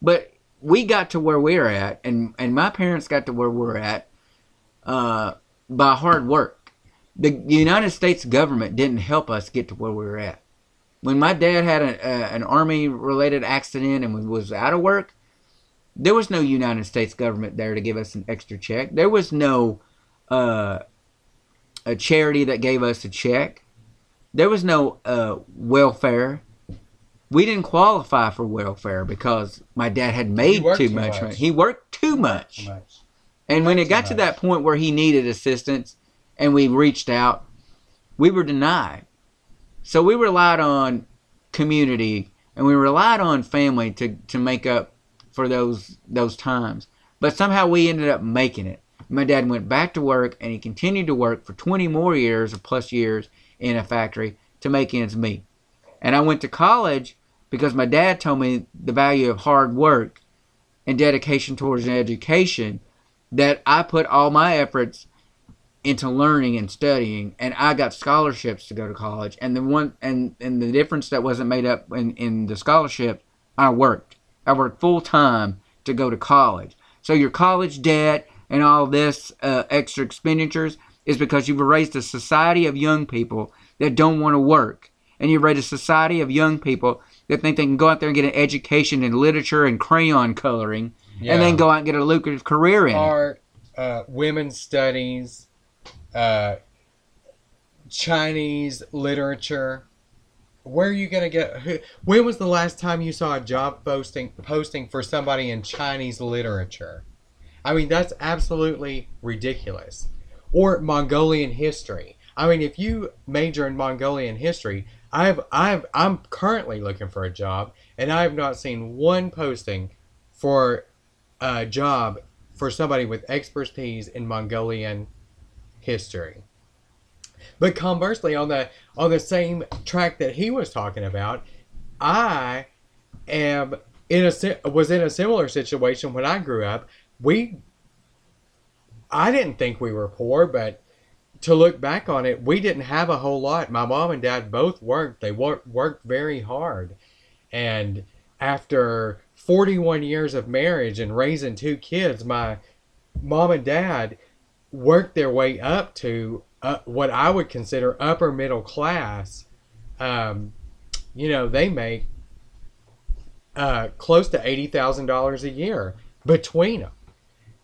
But we got to where we're at, and and my parents got to where we're at uh, by hard work the United States government didn't help us get to where we were at. When my dad had a, a, an army related accident and was out of work, there was no United States government there to give us an extra check. There was no uh, a charity that gave us a check. There was no uh, welfare. We didn't qualify for welfare because my dad had made too, too much. much. He worked too much. much. And when it got to that point where he needed assistance and we reached out, we were denied. So we relied on community and we relied on family to, to make up for those those times. But somehow we ended up making it. My dad went back to work and he continued to work for 20 more years or plus years in a factory to make ends meet. And I went to college because my dad told me the value of hard work and dedication towards an education that I put all my efforts into learning and studying and I got scholarships to go to college. And the one and and the difference that wasn't made up in in the scholarship I worked. I worked full time to go to college. So your college debt and all this uh, extra expenditures is because you've raised a society of young people that don't want to work. And you've raised a society of young people that think they can go out there and get an education in literature and crayon coloring and then go out and get a lucrative career in art, uh, women's studies, uh, Chinese literature. Where are you gonna get? Who, when was the last time you saw a job posting posting for somebody in Chinese literature? I mean, that's absolutely ridiculous. Or Mongolian history. I mean, if you major in Mongolian history, I've I've I'm currently looking for a job, and I have not seen one posting for a job for somebody with expertise in Mongolian history. But conversely, on the on the same track that he was talking about, I am in a was in a similar situation when I grew up. We I didn't think we were poor, but to look back on it, we didn't have a whole lot. My mom and dad both worked. They worked very hard. And after 41 years of marriage and raising two kids, my mom and dad worked their way up to uh, what I would consider upper middle class. Um, you know, they make uh, close to eighty thousand dollars a year between them.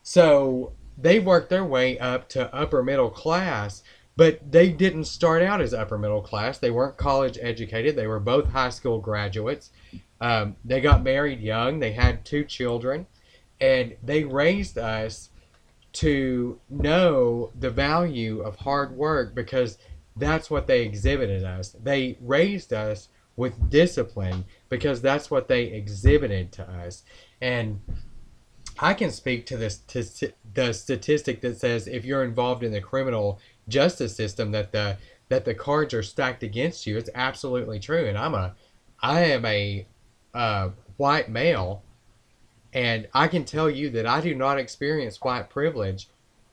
So they worked their way up to upper middle class, but they didn't start out as upper middle class. They weren't college educated. They were both high school graduates. Um, they got married young. They had two children, and they raised us to know the value of hard work because that's what they exhibited us. They raised us with discipline because that's what they exhibited to us. And I can speak to this to the statistic that says if you're involved in the criminal justice system that the that the cards are stacked against you. It's absolutely true, and I'm a I am a uh, white male, and I can tell you that I do not experience white privilege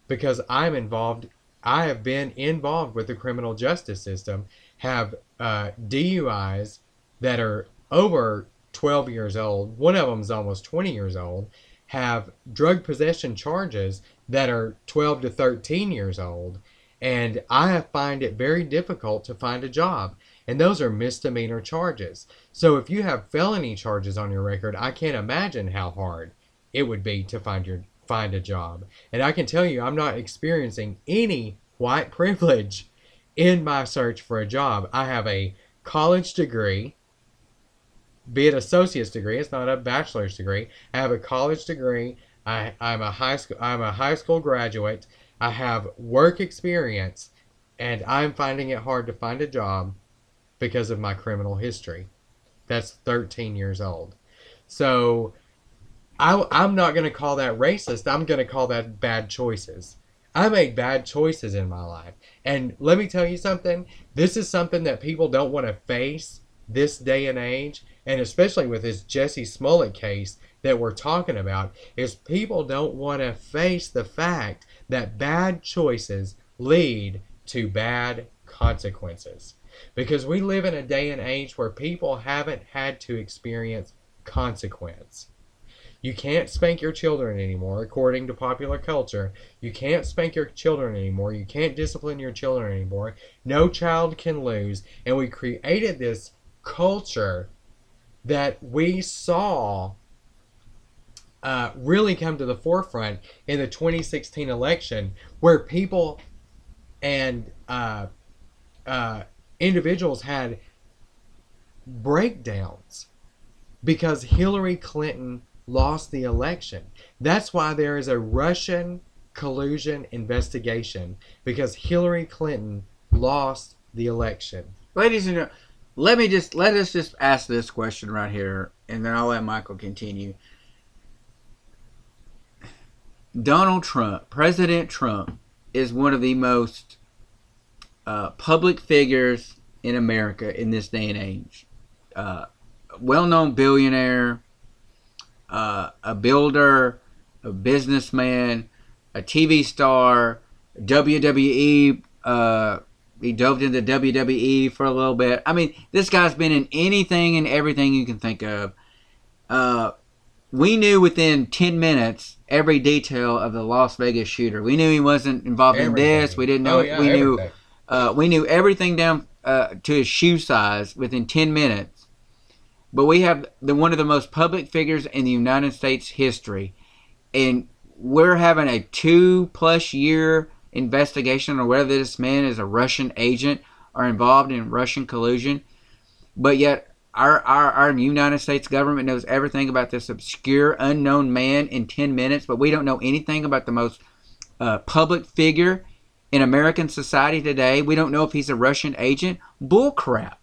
because I'm involved. I have been involved with the criminal justice system, have uh, DUIs that are over 12 years old. One of them is almost 20 years old. Have drug possession charges that are 12 to 13 years old. And I find it very difficult to find a job. And those are misdemeanor charges. So if you have felony charges on your record, I can't imagine how hard it would be to find your find a job. And I can tell you I'm not experiencing any white [laughs] privilege in my search for a job. I have a college degree, be it associate's degree, it's not a bachelor's degree. I have a college degree. I, I'm a high school I'm a high school graduate. I have work experience and I'm finding it hard to find a job because of my criminal history. That's 13 years old. So I, I'm not going to call that racist. I'm going to call that bad choices. I made bad choices in my life. And let me tell you something this is something that people don't want to face this day and age. And especially with this Jesse Smollett case that we're talking about, is people don't want to face the fact that bad choices lead to bad consequences. Because we live in a day and age where people haven't had to experience consequence. You can't spank your children anymore, according to popular culture. You can't spank your children anymore. You can't discipline your children anymore. No child can lose. And we created this culture that we saw uh, really come to the forefront in the 2016 election, where people and uh, uh, individuals had breakdowns because Hillary Clinton lost the election. That's why there is a Russian collusion investigation because Hillary Clinton lost the election. Ladies and gentlemen, let me just let us just ask this question right here, and then I'll let Michael continue. Donald Trump, President Trump, is one of the most uh, public figures in America in this day and age. Uh, well known billionaire, uh, a builder, a businessman, a TV star, WWE. Uh, he dove into WWE for a little bit. I mean, this guy's been in anything and everything you can think of. Uh, we knew within 10 minutes every detail of the Las Vegas shooter. We knew he wasn't involved in this. We didn't know. Oh, yeah, we knew. Uh, we knew everything down uh, to his shoe size within 10 minutes. But we have the one of the most public figures in the United States history, and we're having a two plus year investigation on whether this man is a Russian agent or involved in Russian collusion. But yet, our, our, our United States government knows everything about this obscure, unknown man in 10 minutes, but we don't know anything about the most uh, public figure in American society today. We don't know if he's a Russian agent. Bull crap.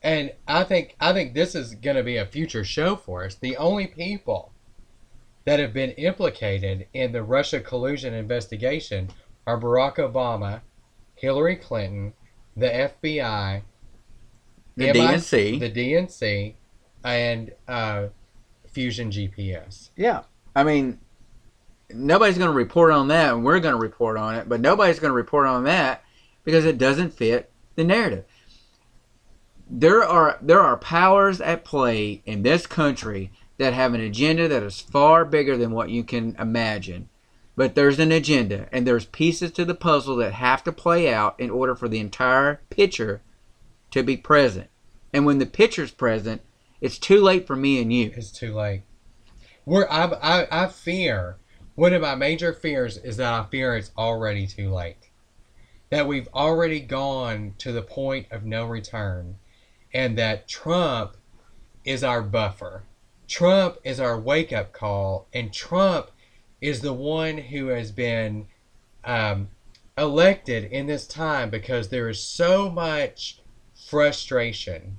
And I think I think this is going to be a future show for us. The only people that have been implicated in the Russia collusion investigation are Barack Obama, Hillary Clinton, the FBI, The MI DNC. the DNC, and uh, Fusion GPS. Yeah. I mean, nobody's going to report on that, and we're going to report on it, but nobody's going to report on that because it doesn't fit the narrative. There are there are powers at play in this country that have an agenda that is far bigger than what you can imagine. But there's an agenda, and there's pieces to the puzzle that have to play out in order for the entire picture to be present. And when the picture's present, it's too late for me and you. It's too late. We're, I, I, I fear, one of my major fears is that I fear it's already too late. That we've already gone to the point of no return. And that Trump is our buffer. Trump is our wake up call. And Trump is the one who has been um, elected in this time because there is so much frustration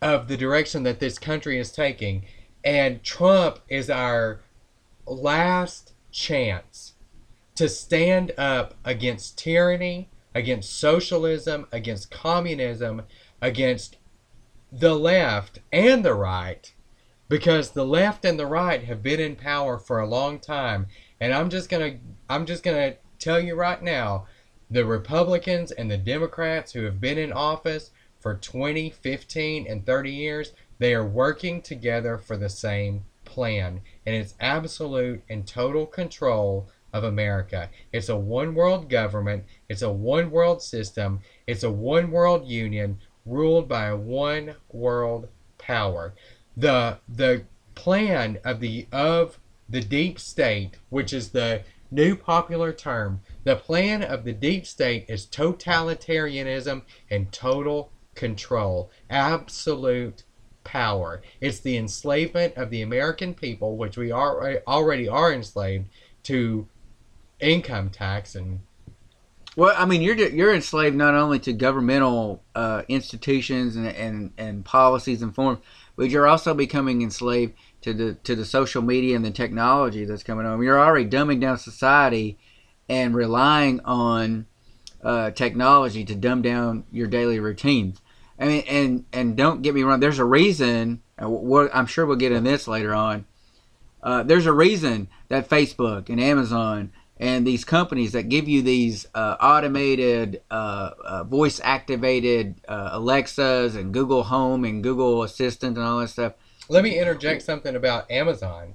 of the direction that this country is taking And Trump is our last chance to stand up against tyranny, against socialism, against communism, against the left and the right, because the left and the right have been in power for a long time. And I'm just gonna I'm just gonna tell you right now, the Republicans and the Democrats who have been in office for 20, 15, and 30 years, they are working together for the same plan. And it's absolute and total control of America. It's a one world government, it's a one world system, it's a one world union ruled by a one world power. The the plan of the of the deep state, which is the new popular term, the plan of the deep state is totalitarianism and total control, absolute power. It's the enslavement of the American people, which we are already are enslaved to income tax and Well, I mean, you're you're enslaved not only to governmental uh, institutions and, and and policies and forms, but you're also becoming enslaved to the to the social media and the technology that's coming on. You're already dumbing down society and relying on uh, technology to dumb down your daily routines. I mean, and and don't get me wrong. There's a reason. I'm sure we'll get in this later on. Uh, there's a reason that Facebook and Amazon and these companies that give you these uh, automated, uh, uh, voice activated uh, Alexas and Google Home and Google Assistant and all that stuff. Let me interject something about Amazon.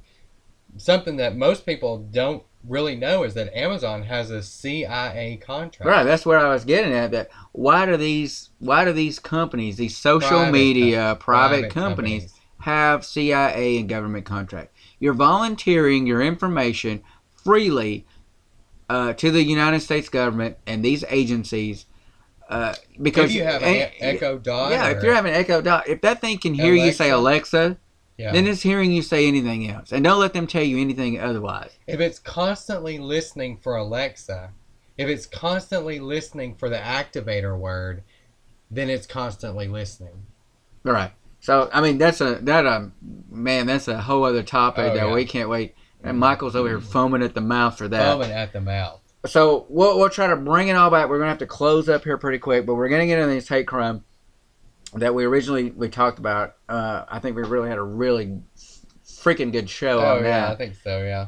Something that most people don't really know is that Amazon has a CIA contract. Right, that's where I was getting at. That why do these why do these companies, these social Private media private, Private companies, have CIA and government contract? You're volunteering your information freely uh, to the United States government and these agencies uh, because If you have an and- Echo Dot. yeah, or- if you're having Echo Dot, if that thing can hear you say Alexa, yeah. then it's hearing you say anything else, and don't let them tell you anything otherwise. if it's constantly listening for Alexa, if it's constantly listening for the activator word, then it's constantly listening. All right. So I mean that's a that um man that's a whole other topic Oh, that yeah. we can't wait. And Michael's over here foaming at the mouth for that. Foaming at the mouth. So we'll we'll try to bring it all back. We're gonna have to close up here pretty quick, but we're gonna get into these hate crime that we originally we talked about. Uh, I think we really had a really freaking good show Oh, on yeah, that. I think so. Yeah.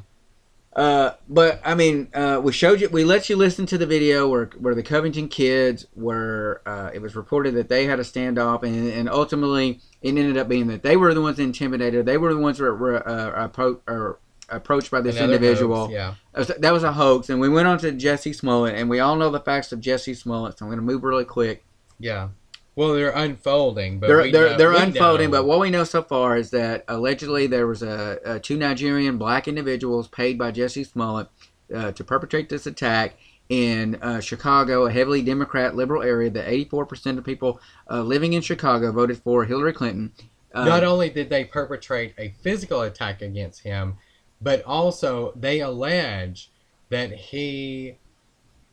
Uh, but I mean, uh, we showed you, we let you listen to the video where where the Covington kids were. Uh, it was reported that they had a standoff, and, and ultimately it ended up being that they were the ones intimidated. They were the ones that were uh, appro- or approached by this Another individual. hoax, yeah. That was- That was a hoax, and we went on to Jesse Smollett, and we all know the facts of Jesse Smollett. So I'm going to move really quick. Yeah. Well, they're unfolding, but they're they're, know- they're unfolding, know. but what we know so far is that allegedly there was a, a two Nigerian black individuals paid by Jesse Smollett uh, to perpetrate this attack in uh, Chicago, a heavily Democrat liberal area. That 84% of people uh, living in Chicago voted for Hillary Clinton. Uh, Not only did they perpetrate a physical attack against him, but also they allege that he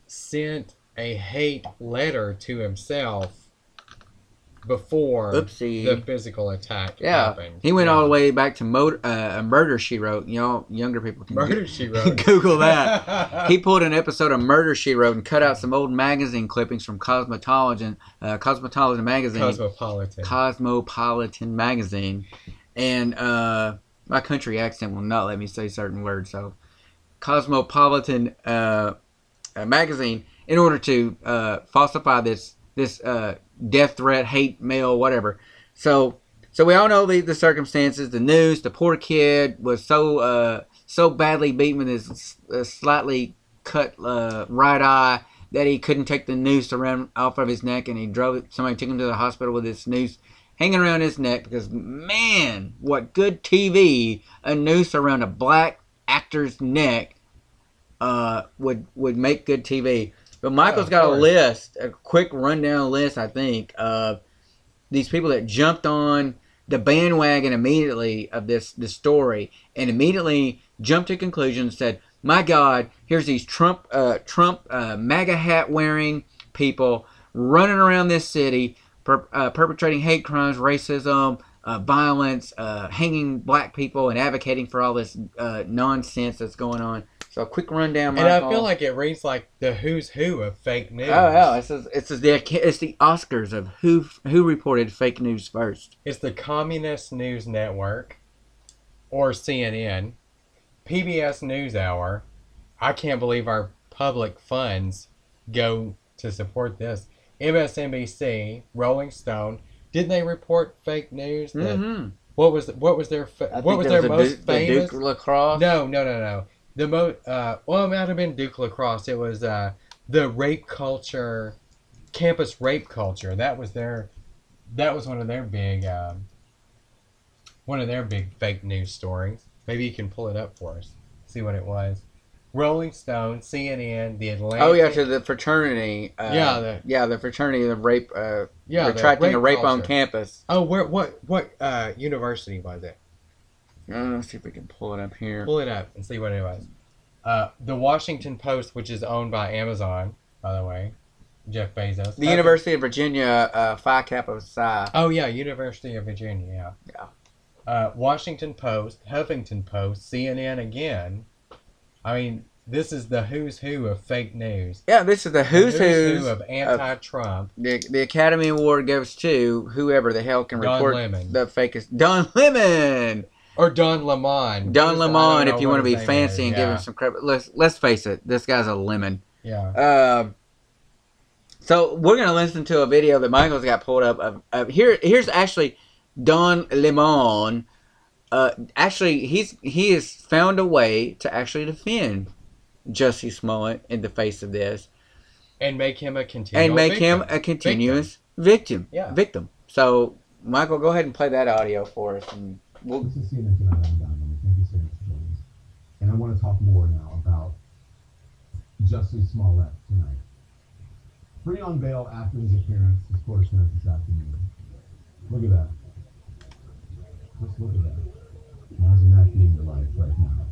sent a hate letter to himself before Oopsie. the physical attack yeah, happened. he went Yeah. all the way back to motor, uh, a murder she wrote. You know, younger people can Murder She [laughs] Wrote. Google that. [laughs] he pulled an episode of Murder She Wrote and cut out some old magazine clippings from Cosmetology, uh, Cosmetology magazine, Cosmopolitan. Cosmopolitan magazine, and uh, my country accent will not let me say certain words. So, Cosmopolitan uh, uh, magazine, in order to uh, falsify this this uh, death threat, hate mail, whatever. So, so we all know the, the circumstances, the news. The poor kid was so uh, so badly beaten with his uh, slightly cut uh, right eye that he couldn't take the noose around off of his neck, and he drove. Somebody took him to the hospital with this noose hanging around his neck because man, what good TV a noose around a black actor's neck uh, would would make good TV. But Michael's of got a list, a quick rundown list, I think, of these people that jumped on the bandwagon immediately of this this story and immediately jumped to conclusions. Said, "My God, here's these Trump uh, Trump uh, MAGA hat wearing people running around this city, per, uh, perpetrating hate crimes, racism, uh, violence, uh, hanging black people, and advocating for all this uh, nonsense that's going on. So a quick rundown, And I feel like it reads like the who's who of fake news. Oh, yeah, it's, it's, it's, the, it's the Oscars of who who reported fake news first. It's the Communist News Network, or CNN, PBS NewsHour. I can't believe our public funds go to support this. MSNBC, Rolling Stone. Didn't they report fake news? That, Mm-hmm. What was what was their what was their most famous? The Duke lacrosse. No, no, no, no. The mo uh, well, it might have been Duke lacrosse. It was uh, the rape culture, campus rape culture. That was their, that was one of their big, um, one of their big fake news stories. Maybe you can pull it up for us. See what it was. Rolling Stone, CNN, the Atlantic. Oh yeah, to the fraternity. Uh, Yeah, the- yeah, the fraternity the rape. Uh, yeah, the retracting a rape on campus. Oh, where what what uh, university was it? Uh, let's see if we can pull it up here. Pull it up and see what it was. Uh, the Washington Post, which is owned by Amazon, by the way, Jeff Bezos. The Uh, University of Virginia, uh, Phi Kappa Psi. Oh yeah, University of Virginia. Yeah. Yeah. Uh, Washington Post, Huffington Post, CNN again. I mean, this is the who's who of fake news. Yeah, this is the who's The who's. who of anti-Trump. the, the Academy Award goes to whoever the hell can Don report Lemon. the fakest. Don Lemon. Or Don Lemon. Don Who's Lemon. If you want to be fancy is. and give him some credit, let's let's face it. This guy's a lemon. Yeah. Um, so we're gonna listen to a video that Michael's got pulled up. Of, of here, here's actually Don Lemon. Uh, actually, he's he has found a way to actually defend Jussie Smollett in the face of this, And make him a continual and make him a continuous victim. Yeah. Victim. So, Michael, go ahead and play that audio for us, and we'll. This is CNN tonight. I'm Don. Thank you so much for joining us. And I want to talk more now about Jussie Smollett tonight. Free on bail after his appearance, his court appearance this afternoon. Look at that. Just look at that. Imagine that being your life right now.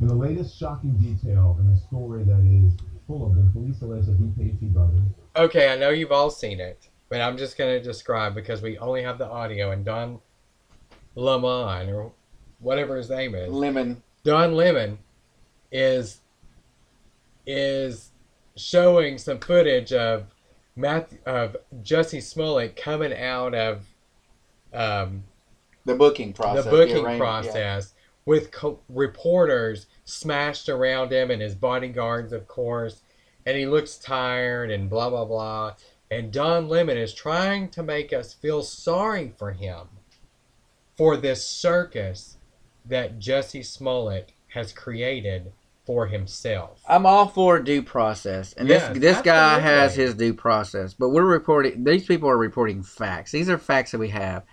In the latest shocking detail in a story that is full of them, police allege that he paid two brothers Okay, I know you've all seen it, but I'm just going to describe because we only have the audio and Don Lemon or whatever his name is. Lemon. Don Lemon is is showing some footage of Matthew, of Jussie Smollett coming out of um, The booking process. the booking yeah. process with co- reporters smashed around him and his bodyguards, of course, and he looks tired and blah blah blah. And Don Lemon is trying to make us feel sorry for him for this circus that Jesse Smollett has created for himself. I'm all for due process, and Yes, this this guy has his due process. But we're reporting; these people are reporting facts. These are facts that we have,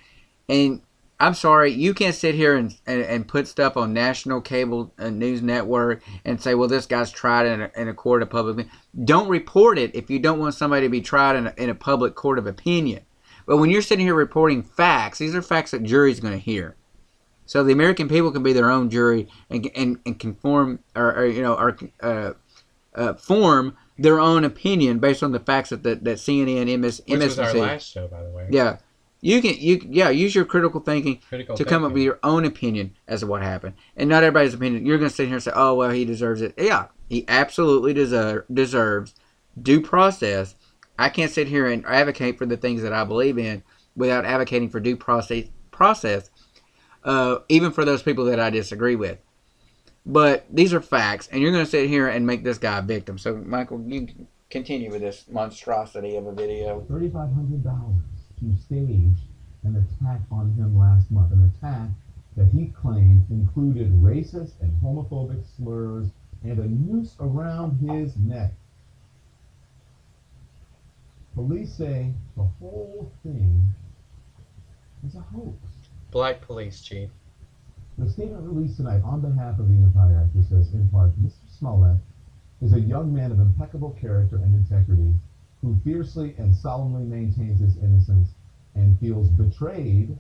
and I'm sorry, you can't sit here and and, and put stuff on national cable uh, news network and say, "Well, this guy's tried in a, in a court of public." Don't report it if you don't want somebody to be tried in a, in a public court of opinion. But when you're sitting here reporting facts, these are facts that jury's going to hear. So the American people can be their own jury and and, and conform or, or you know or uh, uh, form their own opinion based on the facts that that, that CNN, MS, Which was our MSNBC. last show, by the way. Yeah, you can you yeah use your critical thinking Critical to come up with your own opinion as to what happened, and not everybody's opinion. You're going to sit here and say, "Oh well, he deserves it." Yeah, he absolutely deserve, deserves due process. I can't sit here and advocate for the things that I believe in without advocating for due process process, uh, even for those people that I disagree with. But these are facts, and you're going to sit here and make this guy a victim. So, Michael, you continue with this monstrosity of a video. $3,500 to stage an attack on him last month. An attack that he claimed included racist and homophobic slurs and a noose around his neck. Police say the whole thing is a hoax. Black police chief. The statement released tonight on behalf of the Empire Actor says, in part, Mr. Smollett is a young man of impeccable character and integrity who fiercely and solemnly maintains his innocence and feels betrayed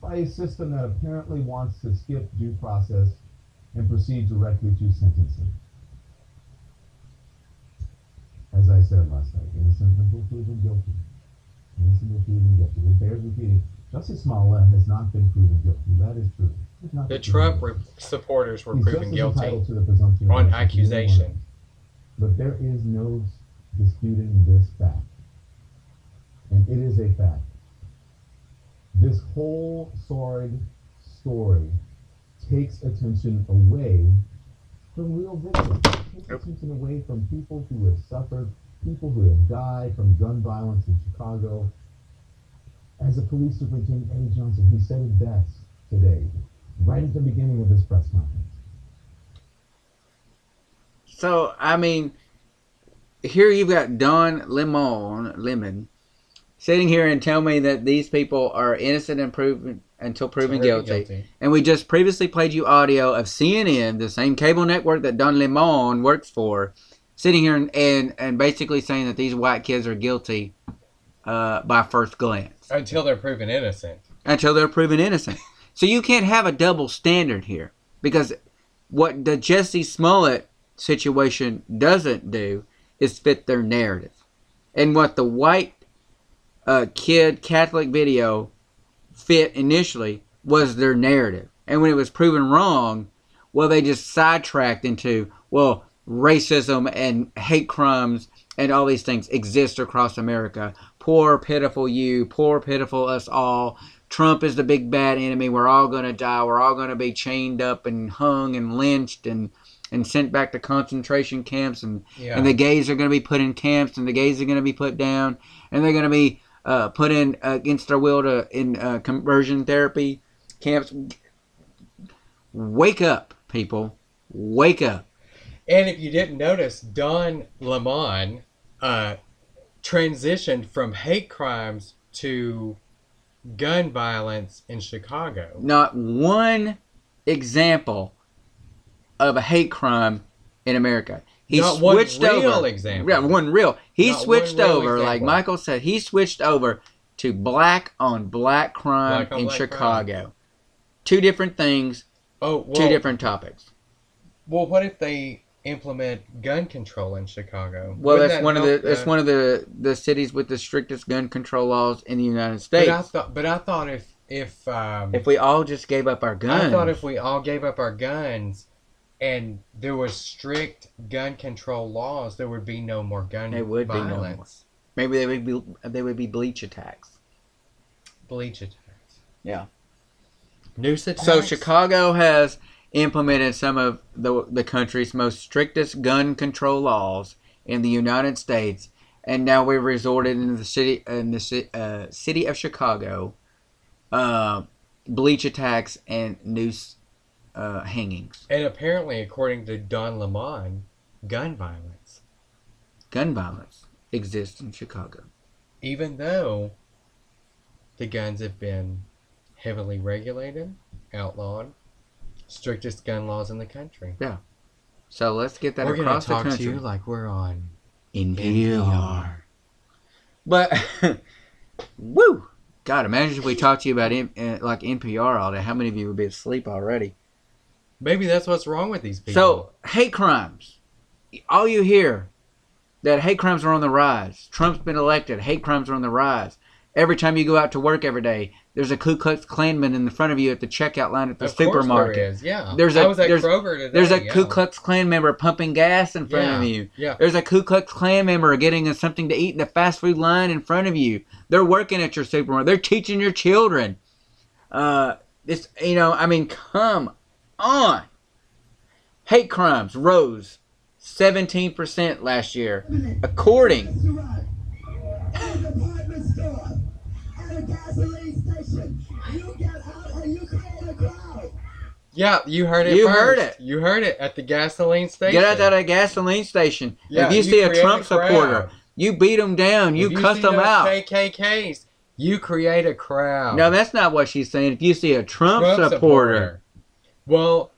by a system that apparently wants to skip due process and proceed directly to sentencing. As I said last night, innocent until proven guilty. Innocent until proven guilty. It bears repeating. Jussie Smollett has not been proven guilty. That is true. The Trump re- supporters were He's proven guilty to the presumption on innocence as anyone accusation. But there is no disputing this fact. And it is a fact. This whole sordid story takes attention away from real victims. It takes attention away from people who have suffered, people who have died from gun violence in Chicago. As a police superintendent, Eddie Johnson, he said it best today, right at the beginning of this press conference. So I mean, here you've got Don Lemon Lemon sitting here and tell me that these people are innocent and proven until proven guilty. And we just previously played you audio of CNN, the same cable network that Don Lemon works for, sitting here and and, and basically saying that these white kids are guilty uh, by first glance Until they're proven innocent. until they're proven innocent. So you can't have a double standard here because what the Jussie Smollett situation doesn't do is fit their narrative. And what the white uh, kid Catholic video fit initially was their narrative. And when it was proven wrong, well, they just sidetracked into, well, racism and hate crimes and all these things exist across America. Poor, pitiful you, poor, pitiful us all. Trump is the big bad enemy. We're all going to die. We're all going to be chained up and hung and lynched and, and sent back to concentration camps. And, Yeah. and the gays are going to be put in camps and the gays are going to be put down. And they're going to be uh, put in uh, against their will to in uh, conversion therapy camps. Wake up, people. Wake up. And if you didn't notice, Don Lemon uh, transitioned from hate crimes to gun violence in Chicago. Not one example of a hate crime in America. He Not one switched real over. example. Yeah, one real. He Not switched real over, like. Michael said, he switched over to black on black crime Black on in black Chicago. Two different things, Oh, well, two different topics. Well, what if they implement gun control in Chicago? Well, Wouldn't that's that one of the help that's one of the the cities with the strictest gun control laws in the United But States. I thought, but I thought if if um, if we all just gave up our guns, I thought if we all gave up our guns and there was strict gun control laws, there would be no more gun There would be no more. violence. maybe they would be they would be bleach attacks. Bleach attacks. Yeah. Noose attacks. So Chicago has implemented some of the the country's most strictest gun control laws in the United States, and now we've resorted in the city in the ci- uh, city of Chicago, uh, bleach attacks and noose uh, hangings, And apparently, according to Don Lemon, gun violence, gun violence exists in Chicago. even though the guns have been heavily regulated, outlawed, strictest gun laws in the country. Yeah. So let's get that We're gonna across the talk to you like we're on NPR. But [laughs] woo, God, imagine if we talked to you about uh, like NPR all day. How many of you would be asleep already? Maybe that's what's wrong with these people. So hate crimes, all you hear that hate crimes are on the rise. Trump's been elected. Hate crimes are on the rise. Every time you go out to work every day, there's a Ku Klux Klanman in the front of you at the checkout line at the of supermarket. there is. Yeah, There's I a- was at there's- today. There's a yeah. Ku Klux Klan member pumping gas in front yeah. of you. Yeah, There's a Ku Klux Klan member getting something to eat in the fast food line in front of you. They're working at your supermarket. They're teaching your children. Uh, this, you know, I mean, come on. Hate crimes rose 17% last year, according. At a department store, at a gasoline station, you get out and you create a crowd. yeah. You heard it. You first. heard it. You heard it at the gasoline station. Get out at a gasoline station. Yeah, if you, you see a Trump a supporter, you beat them down. You, If cuss them out. KKKs. You create a crowd. No, that's not what she's saying. If you see a Trump, supporter, Well,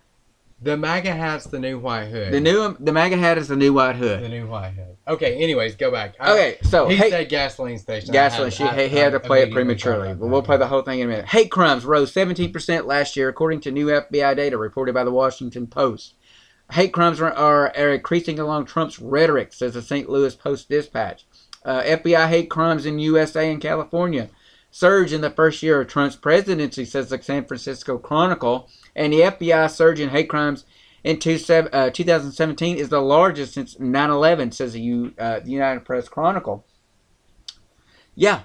the MAGA hat's the new white hood. the new the MAGA hat is the new white hood. the new white hood. Okay. Anyways, go back. I- Okay, so he hate, said gasoline station. Gasoline. She, I- he, had to play it prematurely, but we'll play the whole thing in a minute. Hate crimes rose 17% last year, according to new FBI data reported by the Washington Post. Hate crimes are, are, are increasing along Trump's rhetoric, says the St. Louis Post Dispatch. Uh, FBI hate crimes in USA and California surge in the first year of Trump's presidency, says the San Francisco Chronicle. And the FBI surge in hate crimes in two, uh, 2017 is the largest since 9 11, says the, uh, the United Press Chronicle. Yeah.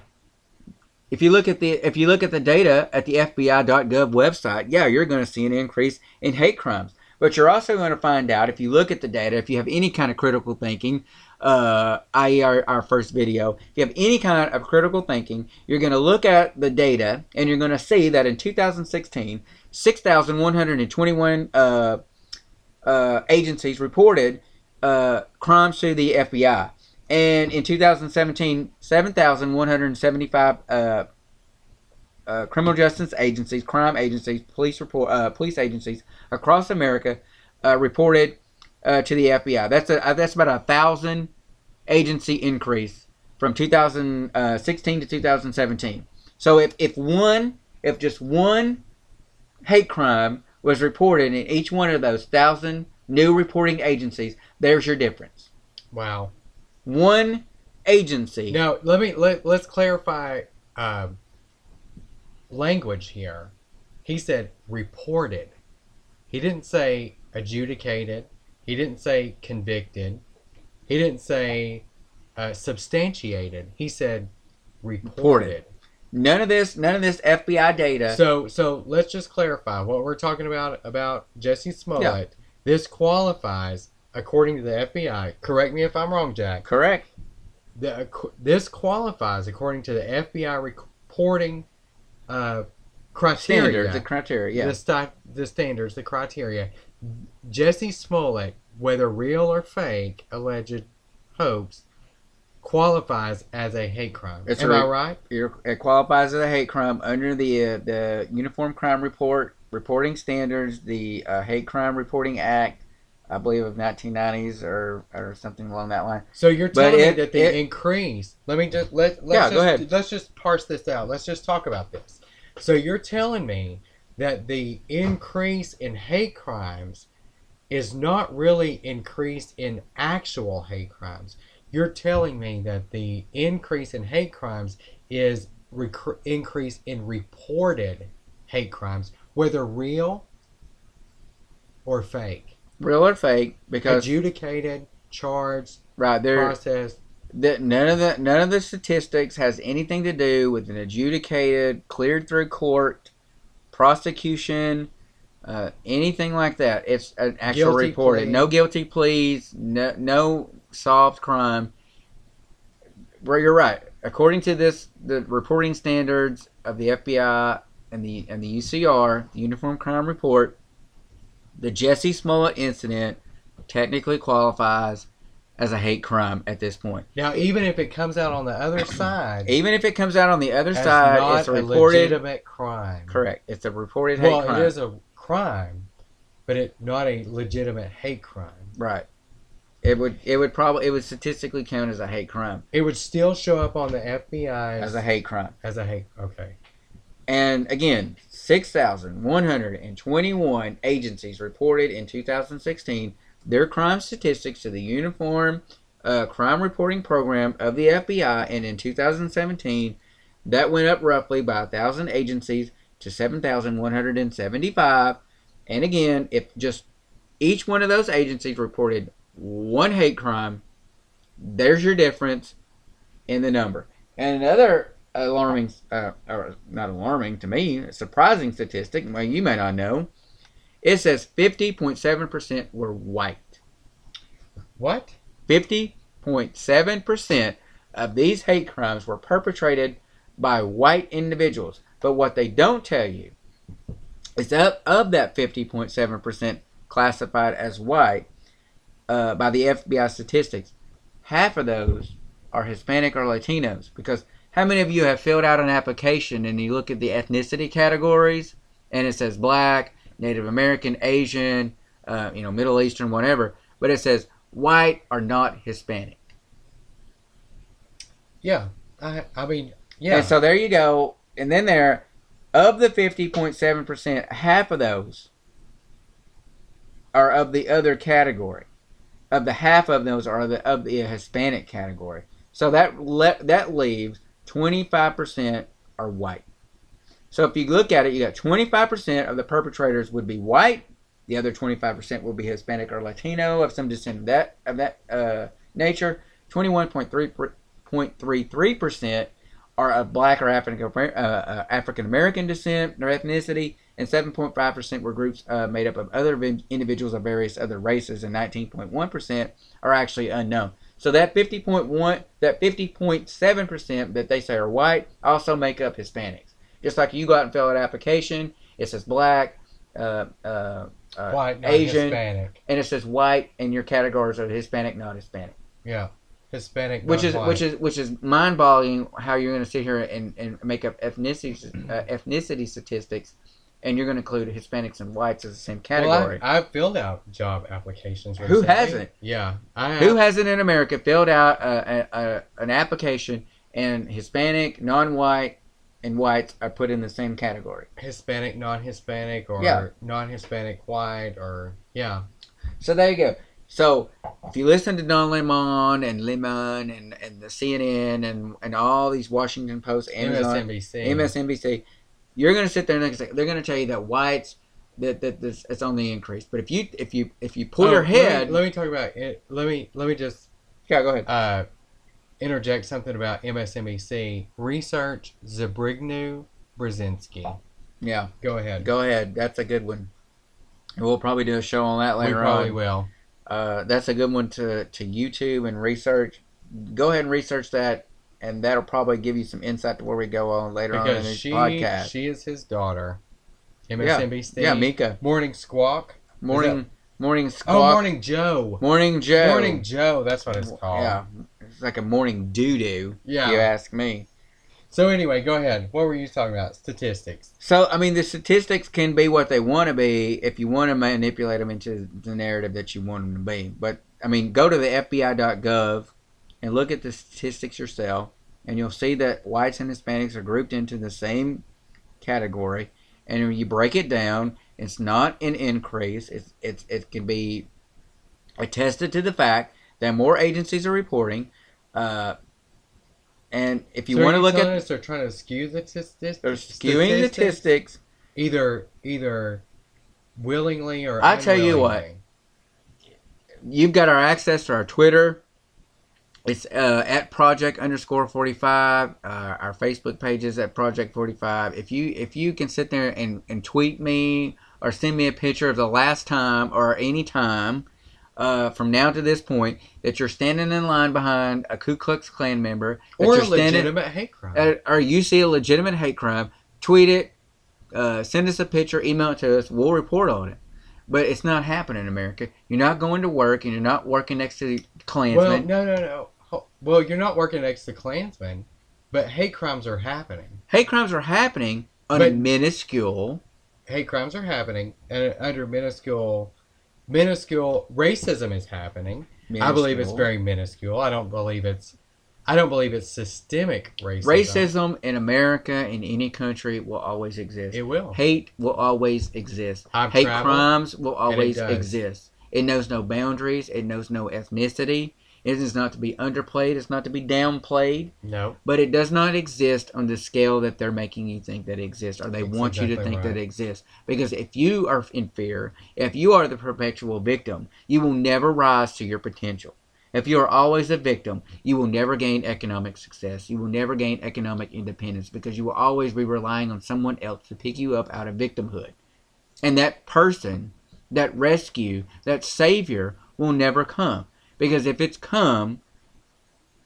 If you look at the if you look at the data at the FBI.gov website, yeah, you're going to see an increase in hate crimes. But you're also going to find out if you look at the data, if you have any kind of critical thinking, uh, i.e., our, our first video, if you have any kind of critical thinking, you're going to look at the data and you're going to see that in 2016, 6,121 uh, uh, agencies reported uh, crimes to the FBI. And in 2017, 7,175 uh, uh, criminal justice agencies, crime agencies, police report, uh, police agencies across America reported to the FBI. That's a that's about a thousand agency increase from 2016 to 2017. So if if one if just one hate crime was reported in each one of those thousand new reporting agencies, there's your difference. Wow. One agency. Now let me let let's clarify um, language here. He said reported. He didn't say adjudicated. He didn't say convicted. He didn't say uh, substantiated. He said reported. Reported. None of this, none of this FBI data. So so let's just clarify what we're talking about about Jussie Smollett. This qualifies according to the FBI. Correct me if I'm wrong, Jack. correct. The, this qualifies according to the FBI reporting uh, criteria. Standards, the criteria. Yeah. the, sti- the standards, the criteria. Jussie Smollett, whether real or fake, alleged hoax, qualifies as a hate crime. It's Am right. I right? You're- it qualifies as a hate crime under the uh, the Uniform Crime Report reporting standards, the uh, Hate Crime Reporting Act, I believe of 1990s or or something along that line. So you're telling it- me that the it- increase. Let me just let let's Yeah, just, go ahead. Let's just parse this out. Let's just talk about this. So you're telling me that the increase in hate crimes is not really increase in actual hate crimes. You're telling me that the increase in hate crimes is rec- increase in reported hate crimes, whether real or fake, Real or fake? Because adjudicated, charged, right there, processed. that none of the none of the statistics has anything to do with an adjudicated, cleared through court, prosecution, uh, anything like that. It's an actual Guilty reported. plea. No guilty pleas. No, no solved crime. Where you're right. According to this, the reporting standards of the FBI and the and the UCR, the Uniform Crime Report, the Jussie Smollett incident technically qualifies as a hate crime at this point. Now, even if it comes out on the other [clears throat] side, Even if it comes out on the other side, it's a a reported. legitimate crime. Correct. It's a reported hate Well, crime. it is a crime, but it not a legitimate hate crime. Right. It would. It would probably. It would statistically count as a hate crime. It would still show up on the FBI As a hate crime. as a hate. Okay. And again, six thousand one hundred and twenty-one agencies reported in 2016 their crime statistics to the Uniform uh, Crime Reporting Program of the FBI, and in 2017, that went up roughly by a thousand agencies to 7,175. And again, if just each one of those agencies reported one hate crime, there's your difference in the number. And another alarming, uh, or not alarming to me, a surprising statistic, well, you may not know, it says 50.7% were white. What? 50.7% of these hate crimes were perpetrated by white individuals. But what they don't tell you is that of that 50.7% classified as white uh, by the FBI statistics, half of those are Hispanic or Latinos. Because how many of you have filled out an application and you look at the ethnicity categories and it says black, Native American, Asian, uh, you know, Middle Eastern, whatever, but it says white or not Hispanic. Yeah. I. I mean. Yeah. And so there you go. And then there, of the 50.7%, half of those are of the other category. Of the half of those are the of the Hispanic category. So that le- that leaves 25% are white. So if you look at it, you got 25% of the perpetrators would be white. The other 25% will be Hispanic or Latino of some descent of that of that uh, nature. 21.33% are of black or African uh, uh, African American descent or ethnicity, and 7.5% were groups uh, made up of other individuals of various other races, and 19.1% are actually unknown. So that 50.1, that 50.7% that they say are white also make up Hispanics. Just like you go out and fill out an application, it says black, uh, uh, uh, White, Asian, Hispanic. and it says white, and your categories are Hispanic, not Hispanic. Yeah, Hispanic. Which is which is which is mind-boggling how you're going to sit here and, and make up ethnicity uh, ethnicity statistics, and you're going to include Hispanics and whites as the same category. Well, I, I've filled out job applications. Who hasn't? Yeah, I. Who hasn't in America filled out a, a, a, an application and Hispanic, non-white, and whites are put in the same category? Hispanic, non-Hispanic, or Yeah. non-Hispanic white, or yeah. So there you go. So if you listen to Don Lemon and Lemon and, and the CNN and, and all these Washington Post, Amazon, MSNBC. MSNBC, you're going to sit there and they're going to tell you that whites that that this it's on the increase. But if you if you if you pull Oh, your let me- head, Let me, talk about it. Let me let me just yeah, go ahead. uh, interject something about MSNBC research. Zbigniew Brzezinski. Yeah, Go ahead. go ahead. That's a good one. And We'll probably do a show on that we later probably on. will. Uh, that's a good one to to YouTube and research. Go ahead and research that, and that'll probably give you some insight to where we go on later on in Because this she podcast. she is his daughter. MSNBC. yeah, Mika. Morning Squawk. Morning, morning oh, Squawk. Oh. Morning Joe. morning Joe. Morning Joe. That's what it's called. Yeah, it's like a morning doo doo. Yeah. You ask me. So anyway, go ahead. What were you talking about? Statistics. So I mean, the statistics can be what they want to be if you want to manipulate them into the narrative that you want them to be. But I mean, go to the FBI.gov and look at the statistics yourself, and you'll see that whites and Hispanics are grouped into the same category. And when you break it down, it's not an increase. It's it's it can be attested to the fact that more agencies are reporting. Uh, and if you So want to look at, us they're trying to skew the statistics. they're skewing statistics. Either either willingly or I tell you what. you've got our access to our Twitter. It's uh, at project underscore forty five. Uh, our Facebook page is at project forty five. If you if you can sit there and, and tweet me or send me a picture of the last time or any time uh, from now to this point that you're standing in line behind a Ku Klux Klan member, Or a legitimate hate crime. uh, or you see a legitimate hate crime, tweet it, uh, send us a picture, email it to us. We'll report on it. But it's not happening in America. You're not going to work, and you're not working next to the Klansmen. well, no, no, no. Ho- Well, you're not working next to Klansmen, but hate crimes are happening. hate crimes are happening a But- minuscule. Hate crimes are happening, and under minuscule, minuscule racism is happening. Minuscule. I believe it's very minuscule. I don't believe it's. I don't believe it's systemic racism. Racism in America, in any country, will always exist. It will. Hate will always exist. I've Hate traveled, crimes will always exist. It knows no boundaries. It knows no ethnicity. It is not to be underplayed. It's not to be downplayed. No. But it does not exist on the scale that they're making you think that it exists, or they That's want you to think right. that it exists. Because if you are in fear, if you are the perpetual victim, you will never rise to your potential. If you are always a victim, you will never gain economic success. You will never gain economic independence because you will always be relying on someone else to pick you up out of victimhood. And that person, that rescue, that savior will never come. Because if it's come,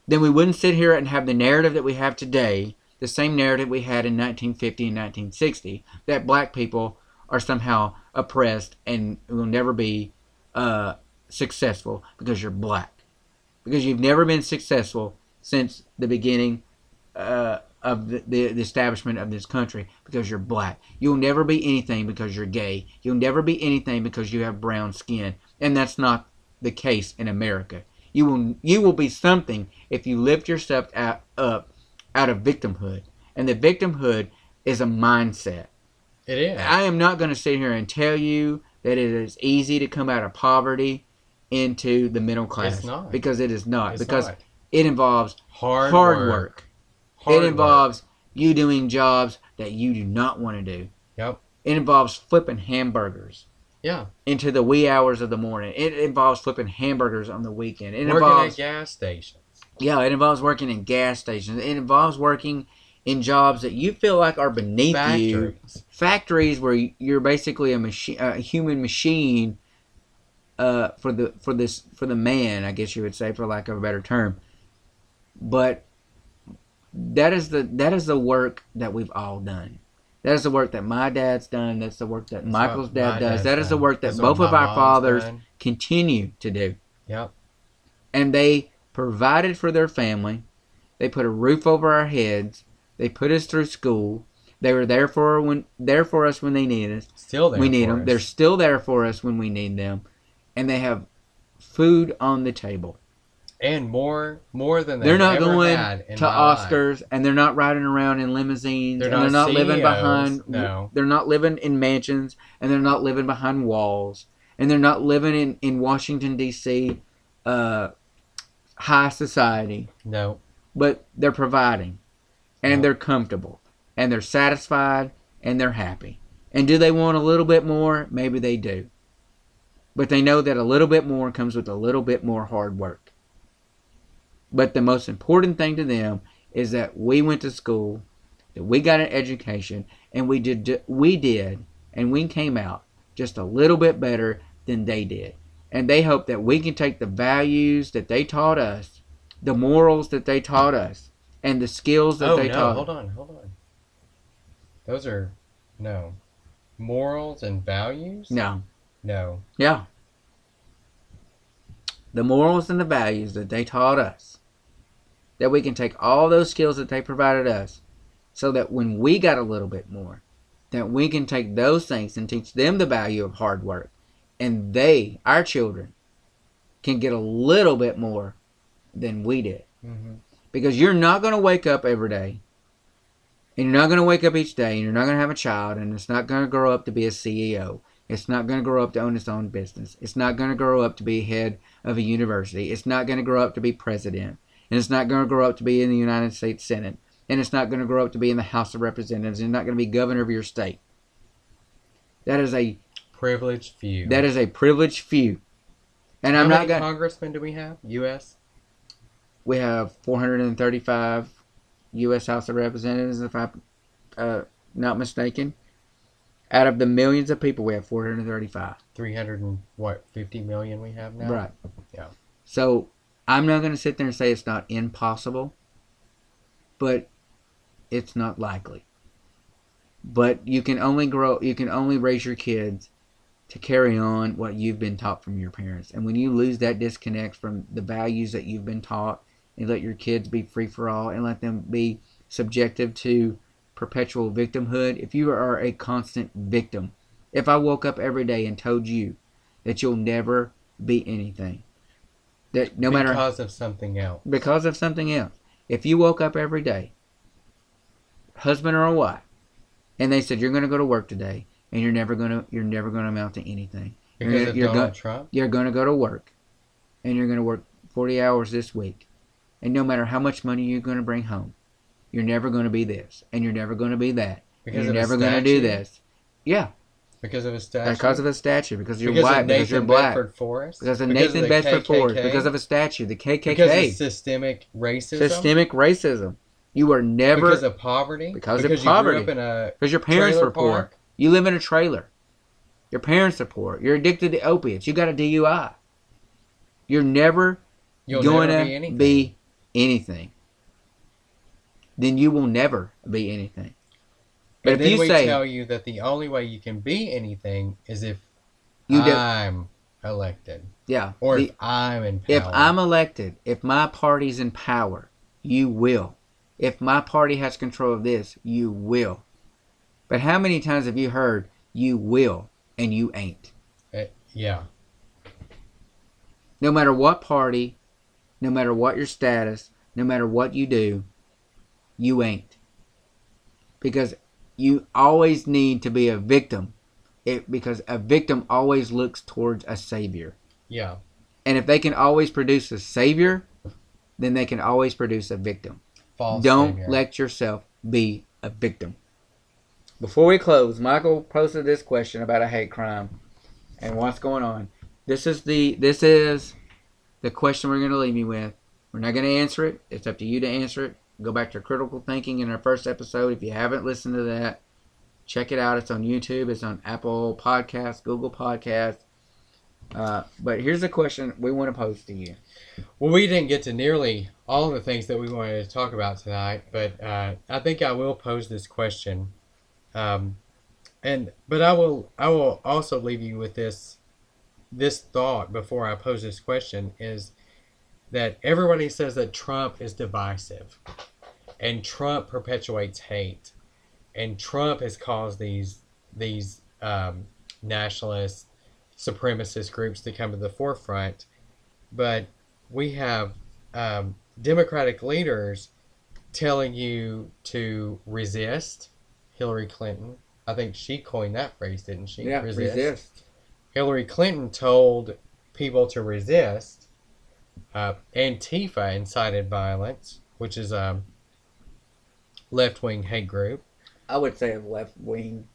then we wouldn't sit here and have the narrative that we have today, the same narrative we had in 1950 and 1960, that black people are somehow oppressed and will never be uh, successful because you're black. Because you've never been successful since the beginning uh, of the, the, the establishment of this country because you're black. You'll never be anything because you're gay. You'll never be anything because you have brown skin. And that's not the case in America. You will you will be something if you lift yourself out, up out of victimhood. And the victimhood is a mindset. It is. I am not going to sit here and tell you that it is easy to come out of poverty into the middle class It's not. because it is not It's because not. it involves hard, hard work. work. Hard it involves you doing jobs that you do not want to do. Yep. It involves flipping hamburgers Yeah. into the wee hours of the morning. It involves flipping hamburgers on the weekend. It Working involves at gas stations. yeah, it involves working in gas stations. It involves working in jobs that you feel like are beneath you. Factories. Factories where you're basically a machine, a human machine, uh, for the for this for the man, I guess you would say, for lack of a better term. But that is the that is the work that we've all done. That is the work that my dad's done. That's the work that That's Michael's dad does. That is the work that That's both of our fathers done. continue to do. Yep. and they provided for their family. They put a roof over our heads. They put us through school. They were there for when there for us when they needed us. Still there. we need them. us. They're still there for us when we need them, and they have food on the table. And more more than They're not going to my life. Oscars, and they're not riding around in limousines, They're and they're not not living behind. no. They're not living in mansions, and they're not living behind walls, and they're not living in in Washington D.C. Uh, high society. No. but they're providing and Yeah. they're comfortable and they're satisfied and they're happy. And do they want a little bit more? Maybe they do. But they know that a little bit more comes with a little bit more hard work. But the most important thing to them is that we went to school, that we got an education, and we did we did and we came out just a little bit better than they did. And they hope that we can take the values that they taught us the morals that they taught us and the skills that oh they no! taught. Hold on, hold on. Those are no morals and values. No, No. yeah. The morals and the values that they taught us. That we can take all those skills that they provided us so that when we got a little bit more, that we can take those things and teach them the value of hard work. And they, our children, can get a little bit more than we did. Mm-hmm. because you're not going to wake up every day and you're not going to wake up each day and you're not going to have a child and it's not going to grow up to be a ceo it's not going to grow up to own its own business it's not going to grow up to be head of a university it's not going to grow up to be president and it's not going to grow up to be in the united states senate and it's not going to grow up to be in the house of representatives and it's not going to be governor of your state that is a Privileged few. that is a privileged few and How i'm not going congressmen do we have? U.S. we have 435 U.S. House of Representatives, if I'm uh, not mistaken. Out of the millions of people, we have 435. Three hundred and what? Fifty million we have now. Right. Yeah. So I'm not going to sit there and say it's not impossible, but it's not likely. But you can only grow, you can only raise your kids to carry on what you've been taught from your parents. And when you lose that disconnect from the values that you've been taught, and let your kids be free for all, and let them be subjective to perpetual victimhood, if you are a constant victim, if I woke up every day and told you that you'll never be anything, that no matter because of something else. because of something else. If you woke up every day, husband or a wife, and they said you're going to go to work today and you're never going to you're never going to amount to anything. Because You're- of you're Donald go- Trump. You're going to go to work and you're going to work 40 hours this week. And no matter how much money you're going to bring home, you're never going to be this and you're never going to be that. And Because you're never going to do this. Yeah, Because of a statue. because of a statue, because you're because white, of because you're black, Bedford Forrest. because of Because Nathan the Bedford Forrest, KKK? because of a statue, the KKK, because of systemic racism. systemic racism. You were never because of poverty. Because of you poverty. grew up in a Because your parents were poor. park. You live in a trailer. Your parents are poor. You're addicted to opiates. You got a DUI. You're never You'll going never to be anything. be anything. Then you will never be anything. But and if then you we say tell you that the only way you can be anything is if you do, I'm elected yeah, or the- if I'm in power. if I'm elected, if my party's in power, you will. If my party has control of this, you will. But how many times have you heard you will and you ain't? Eh, yeah, no matter what party, no matter what your status, no matter what you do, you ain't. Because you always need to be a victim. It, because a victim always looks towards a savior. yeah, And if they can always produce a savior, then they can always produce a victim. false. Don't savior. let yourself be a victim. Before we close, Michael posted this question about a hate crime and what's going on. This is the this is the question we're going to leave you with. We're not going to answer it. It's up to you to answer it. Go back to critical thinking in our first episode. If you haven't listened to that, check it out. It's on YouTube. It's on Apple Podcasts, Google Podcasts. Uh, but here's a question we want to pose to you. Well, we didn't get to nearly all the things that we wanted to talk about tonight, but uh, I think I will pose this question, um, and but I will I will also leave you with this this thought before I pose this question is that everybody says that Trump is divisive, and Trump perpetuates hate, and Trump has caused these these um, nationalist supremacist groups to come to the forefront, but we have um, Democratic leaders telling you to resist Hillary Clinton. I think she coined that phrase, didn't she? Yeah, resist. Hillary Clinton told people to resist. Uh, Antifa incited violence, which is a left wing hate group. I would say a left wing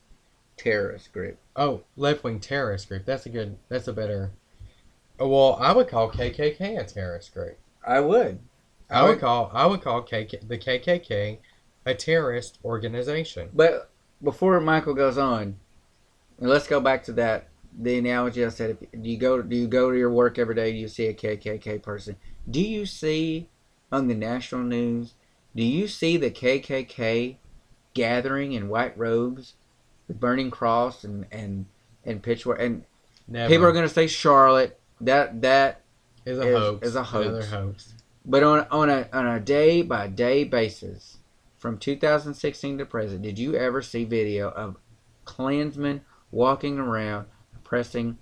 terrorist group. Oh, left wing terrorist group. That's a good. That's a better. oh, Well, I would call KKK a terrorist group. I would. I would call I would call KK, the KKK a terrorist organization. But before Michael goes on, let's go back to that the analogy I said. If, do you go do you go to your work every day? Do you see a KKK person? Do you see on the national news? Do you see the KKK gathering in white robes with burning cross and and and pitchfork? And Never. people are going to say Charlotte. That that is a is- hoax. is a hoax. Another hoax. But on on a on a day by day basis, from 2016 to present, did you ever see video of Klansmen walking around oppressing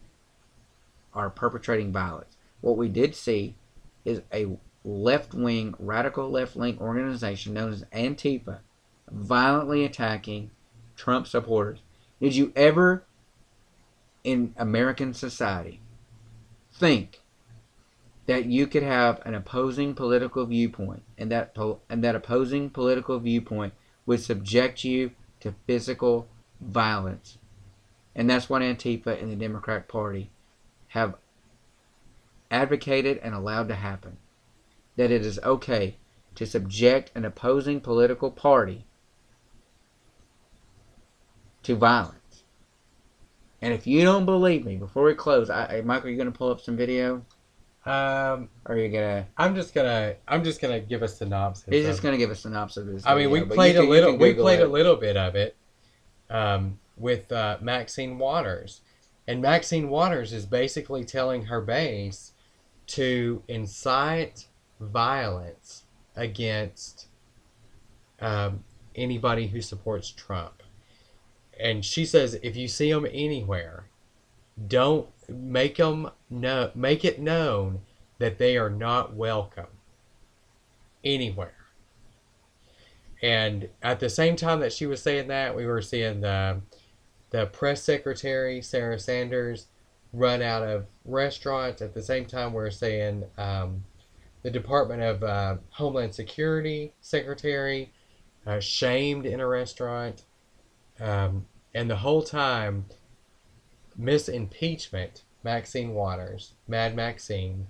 or perpetrating violence? What we did see is a left wing, radical left wing organization known as Antifa violently attacking Trump supporters. Did you ever in American society think that you could have an opposing political viewpoint and that po- and that opposing political viewpoint would subject you to physical violence and that's what Antifa and the Democratic Party have advocated and allowed to happen that it is okay to subject an opposing political party to violence and if you don't believe me before we close I, I- Michael you're going to pull up some video Um, or are you going to I'm just gonna I'm just gonna give a synopsis. He's just going to give a synopsis of this. I mean, we video, played you a little. We played it. a little bit of it um, with uh, Maxine Waters, and Maxine Waters is basically telling her base to incite violence against um, anybody who supports Trump. And she says, if you see them anywhere, don't make them know, make it known that they are not welcome anywhere. And at the same time that she was saying that, we were seeing the the press secretary Sarah Sanders run out of restaurants. At the same time, we're seeing um, the Department of uh, Homeland Security secretary uh, shamed in a restaurant, um, and the whole time, Miss Impeachment Maxine Waters, Mad Maxine,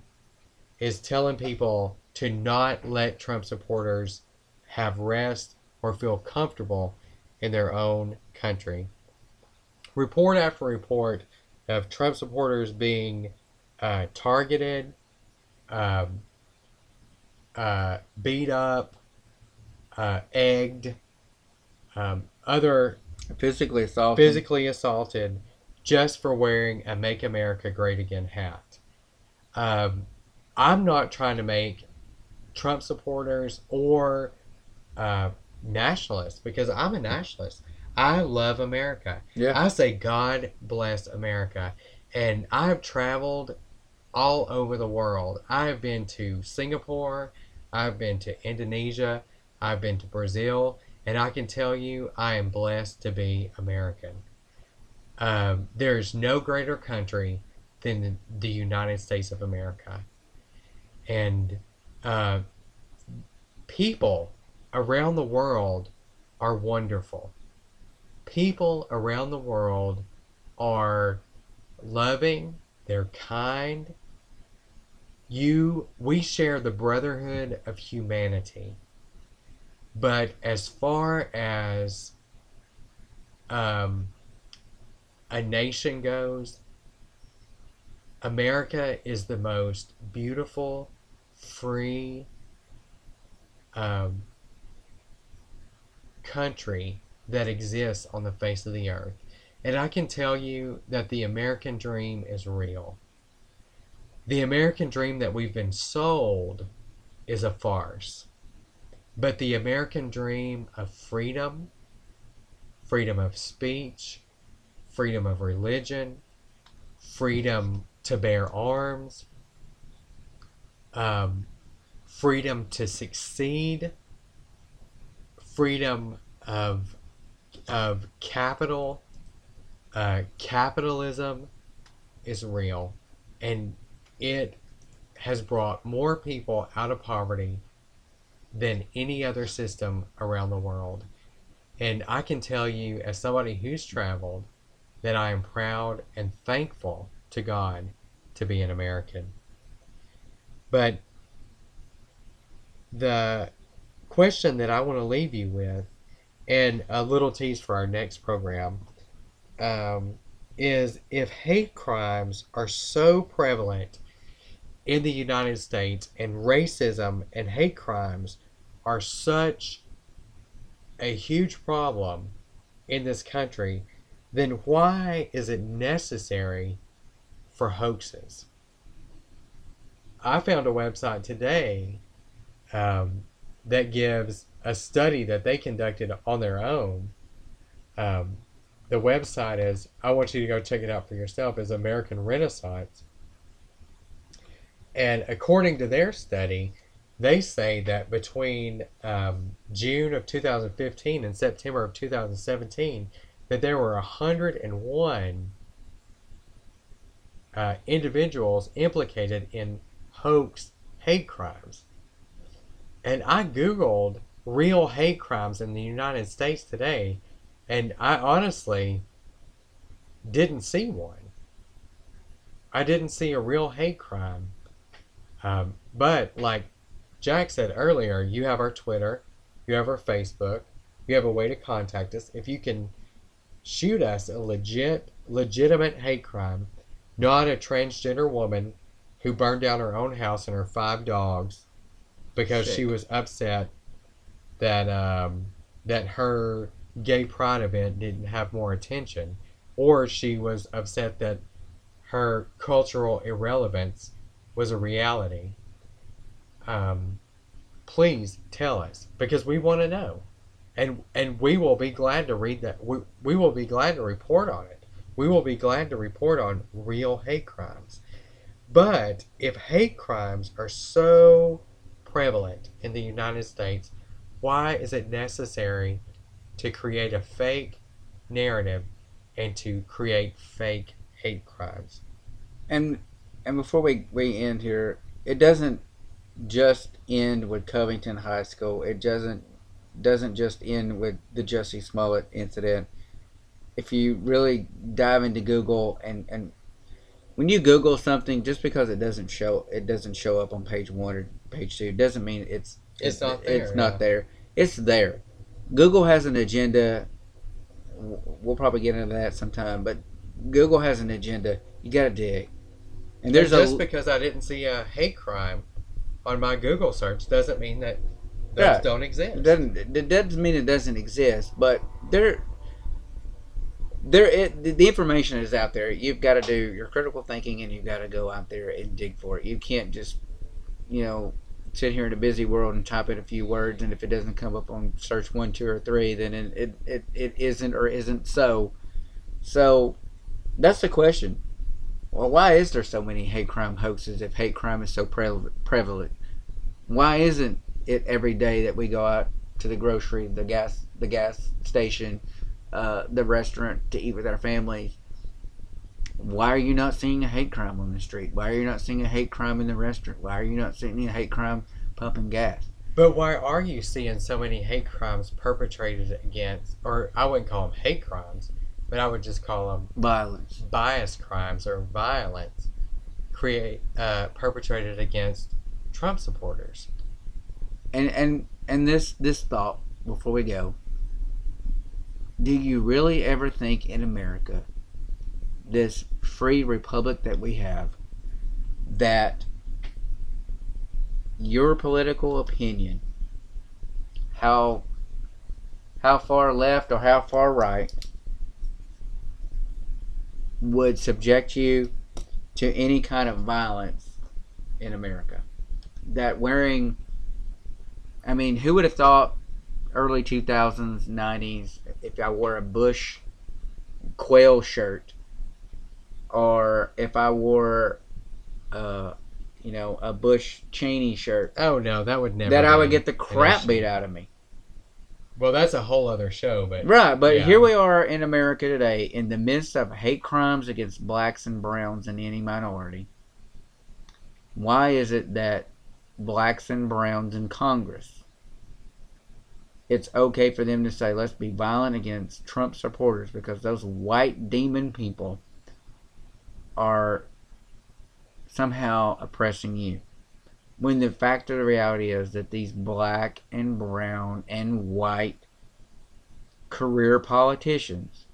is telling people to not let Trump supporters have rest or feel comfortable in their own country. Report after report of Trump supporters being uh, targeted, um, uh, beat up, uh, egged, um, other physically assaulted. physically assaulted just for wearing a Make America Great Again hat. Um, I'm not trying to make Trump supporters or uh, nationalists because I'm a nationalist. I love America. Yeah. I say God bless America. And I've traveled all over the world. I've been to Singapore, I've been to Indonesia, I've been to Brazil, and I can tell you I am blessed to be American. Um, there is no greater country than the, the United States of America. And uh, people around the world are wonderful. People around the world are loving, they're kind. You we share the brotherhood of humanity. But as far as um, a nation goes, America is the most beautiful, free um, country that exists on the face of the earth. And I can tell you that the American dream is real. The American dream that we've been sold is a farce. But the American dream of freedom, freedom of speech, freedom of religion, freedom to bear arms, um, freedom to succeed, freedom of of capital, uh, capitalism is real, and it has brought more people out of poverty than any other system around the world. And I can tell you, as somebody who's traveled, that I am proud and thankful to God to be an American. But the question that I want to leave you with, and a little tease for our next program, um, is if hate crimes are so prevalent in the United States and racism and hate crimes are such a huge problem in this country, then why is it necessary for hoaxes? I found a website today um, that gives a study that they conducted on their own. Um, the website is, I want you to go check it out for yourself, is American Renaissance. And according to their study, they say that between um, June of 2015 and September of 2017, that there were 101 uh, individuals implicated in hoax hate crimes. And I Googled real hate crimes in the United States today, and I honestly didn't see one. I didn't see a real hate crime. Um, but, like Jack said earlier, you have our Twitter, you have our Facebook, you have a way to contact us. If you can shoot us a legit, legitimate hate crime, not a transgender woman who burned down her own house and her five dogs because Sick. she was upset that um, that her gay pride event didn't have more attention, or she was upset that her cultural irrelevance was a reality. Um, please tell us because we want to know, and and we will be glad to read that. We we will be glad to report on it. We will be glad to report on real hate crimes. But if hate crimes are so prevalent in the United States, why is it necessary to create a fake narrative and to create fake hate crimes? And and before we, we end here, it doesn't just end with Covington High School. It doesn't doesn't just end with the Jussie Smollett incident. If you really dive into Google and, and when you Google something, just because it doesn't show it doesn't show up on page one or page two doesn't mean it's It's not there, It's not there. It's there. Google has an agenda. We'll probably get into that sometime, but Google has an agenda. You got to dig. And there's just a because I didn't see a hate crime on my Google search doesn't mean that those Yeah. don't exist. It doesn't it doesn't mean it doesn't exist, but there there it, the information is out there. You've got to do your critical thinking and you've got to go out there and dig for it. You can't just you know sit here in a busy world and type in a few words and if it doesn't come up on search 1 2 or 3 then it it, it, it isn't or isn't so. So that's the question. Well, why is there so many hate crime hoaxes if hate crime is so pre- prevalent? Why isn't it every day that we go out to the grocery, the gas, the gas station, uh, the restaurant to eat with our families? Why are you not seeing a hate crime on the street? Why are you not seeing a hate crime in the restaurant? Why are you not seeing a hate crime pumping gas? But why are you seeing so many hate crimes perpetrated against, or I wouldn't call them hate crimes, but I would just call them Violence. bias crimes or violence create uh, perpetrated against Trump supporters. And and and this this thought before we go. Do you really ever think in America, this free republic that we have, that your political opinion, how how far left or how far right, would subject you to any kind of violence in America? That wearing I mean, who would have thought early 2000s, 90s, if I wore a Bush Quayle shirt or if I wore, uh, you know, a Bush Cheney shirt, Oh no, that would never. that I would get the crap beat out of me. Well, that's a whole other show, but Right, but Yeah. here we are in America today in the midst of hate crimes against blacks and browns and any minority. Why is it that blacks and browns in Congress, it's okay for them to say, let's be violent against Trump supporters because those white demon people are somehow oppressing you? When the fact of the reality is that these black and brown and white career politicians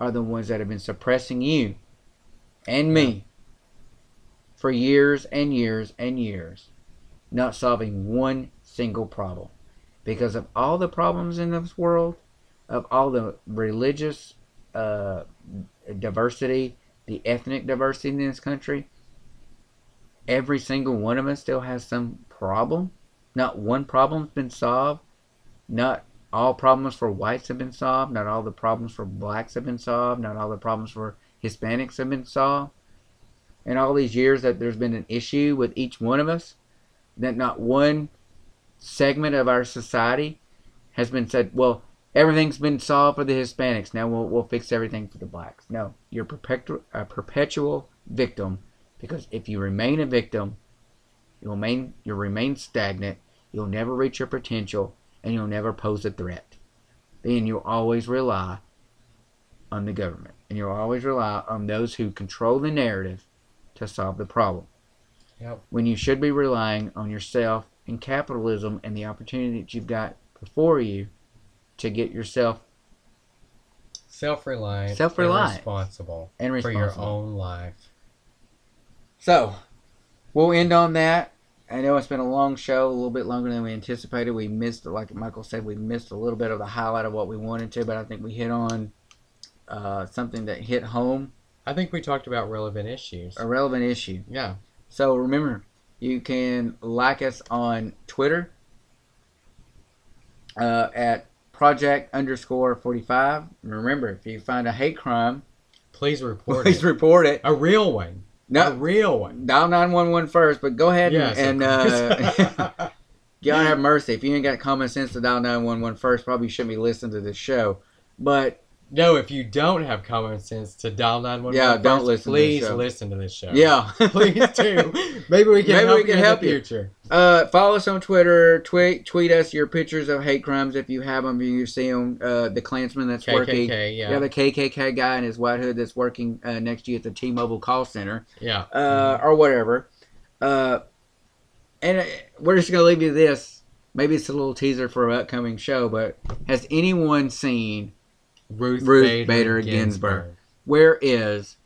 are the ones that have been suppressing you and me for years and years and years, not solving one single problem. Because of all the problems in this world, of all the religious uh, diversity, the ethnic diversity in this country, every single one of us still has some problem. Not one problem's been solved. Not all problems for whites have been solved. Not all the problems for blacks have been solved. Not all the problems for Hispanics have been solved. In all these years that there's been an issue with each one of us, that not one segment of our society has been said, well, everything's been solved for the Hispanics. Now we'll, we'll fix everything for the blacks. No, you're perpetual, a perpetual victim because if you remain a victim, you'll remain, you'll remain stagnant. You'll never reach your potential and you'll never pose a threat. Then you'll always rely on the government. And you'll always rely on those who control the narrative to solve the problem. Yep. When you should be relying on yourself and capitalism and the opportunity that you've got before you to get yourself self-reliant, Self-reliant. and responsible and for your own life. So, we'll end on that. I know it's been a long show, a little bit longer than we anticipated. We missed, like Michael said, we missed a little bit of the highlight of what we wanted to, but I think we hit on uh, something that hit home, I think we talked about relevant issues. a relevant issue. Yeah. So remember, you can like us on Twitter uh, at project underscore 45. Remember, if you find a hate crime, Please report please it. report it. A real one. A real one. dial 911 first, but go ahead Yes, and, and uh, [laughs] [laughs] God have mercy. If you ain't got common sense to dial 911 first, probably shouldn't be listening to this show. But no, if you don't have common sense to dial 911, Yeah, don't first, listen to this please show. listen to this show. yeah, [laughs] Please do. [laughs] Maybe we can Maybe help we can you in the you. future. Uh, follow us on Twitter. Tweet tweet us your pictures of hate crimes if you have them. You see them. Uh, the Klansman that's working. KKK, yeah. Yeah, the KKK guy in his white hood that's working uh, next to you at the T-Mobile call center, Yeah. uh, or whatever. Uh, and uh, we're just gonna leave you this. Maybe it's a little teaser for an upcoming show. But has anyone seen Ruth, Ruth Bader, Bader Ginsburg. Ginsburg. where is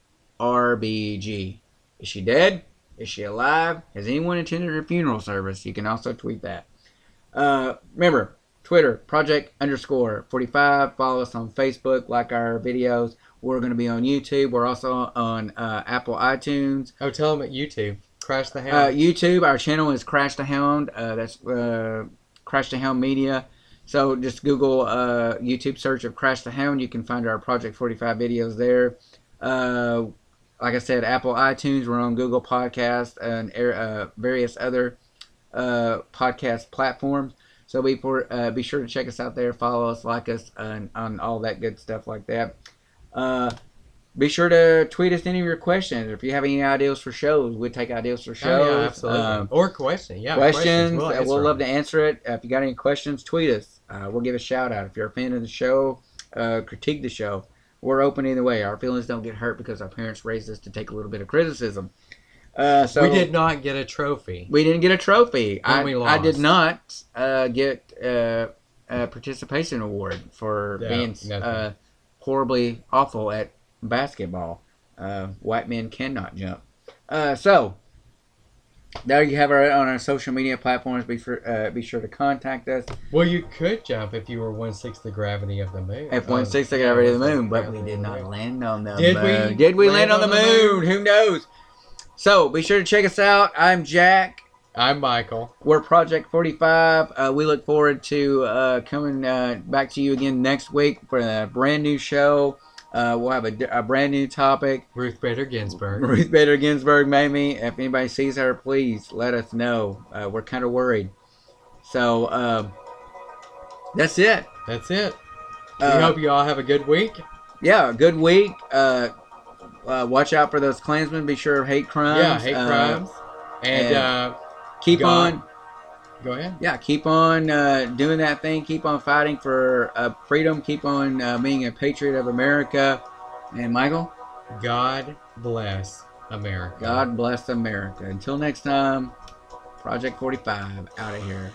RBG? Is she dead? Is she alive? Has anyone attended her funeral service? You can also tweet that. Uh, remember, Twitter, project underscore 45. Follow us on Facebook, like our videos. We're going to be on YouTube. We're also on uh, Apple iTunes. Oh, tell them at YouTube. Crash the Uh, Hound. YouTube, our channel is Crash the Hound. Uh, that's uh, Crash the Hound Media. So just Google uh, YouTube search of Crash the Hound. You can find our Project 45 videos there. Uh, like I said, Apple iTunes. We're on Google Podcast and uh, various other uh, podcast platforms. So be for, uh, be sure to check us out there. Follow us, like us, and on all that good stuff like that. Uh, be sure to tweet us any of your questions. If you have any ideas for shows, we'd take ideas for shows. Oh, yeah, absolutely. Um, or question. Yeah. questions. We'll, uh, we'll love to answer it. Uh, if you got any questions, tweet us. Uh, we'll give a shout out. If you're a fan of the show, uh, critique the show. We're open either way. Our feelings don't get hurt because our parents raised us to take a little bit of criticism. Uh, so we did not get a trophy. we didn't get a trophy. I, we I did not uh, get uh, a participation award for Yeah, being uh, horribly awful at basketball. Uh, white men cannot jump. Uh, so there you have it on our social media platforms. Be sure, uh, be sure to contact us. Well, you could jump if you were one sixth the gravity of the moon. F one six Oh, the gravity of the moon, but we did not land on the Did moon. we Did we land, land on the on the moon? moon? Who knows? So be sure to check us out. I'm Jack. I'm Michael. We're Project 45. Uh, we look forward to uh, coming uh, back to you again next week for a brand new show. Uh, we'll have a, a brand new topic. Ruth Bader Ginsburg. Ruth Bader Ginsburg made me. If anybody sees her, please let us know. Uh, we're kind of worried. So um, that's it. That's it. Uh, we hope you all have a good week. yeah, good week. Uh, uh, watch out for those Klansmen. Be sure of hate crimes. yeah, hate Uh, crimes. And, and- uh, Keep God- on. Go ahead. yeah, keep on uh, doing that thing. Keep on fighting for uh, freedom. Keep on uh, being a patriot of America. And Michael, God bless America. God bless America. Until next time, Project 45 out of here.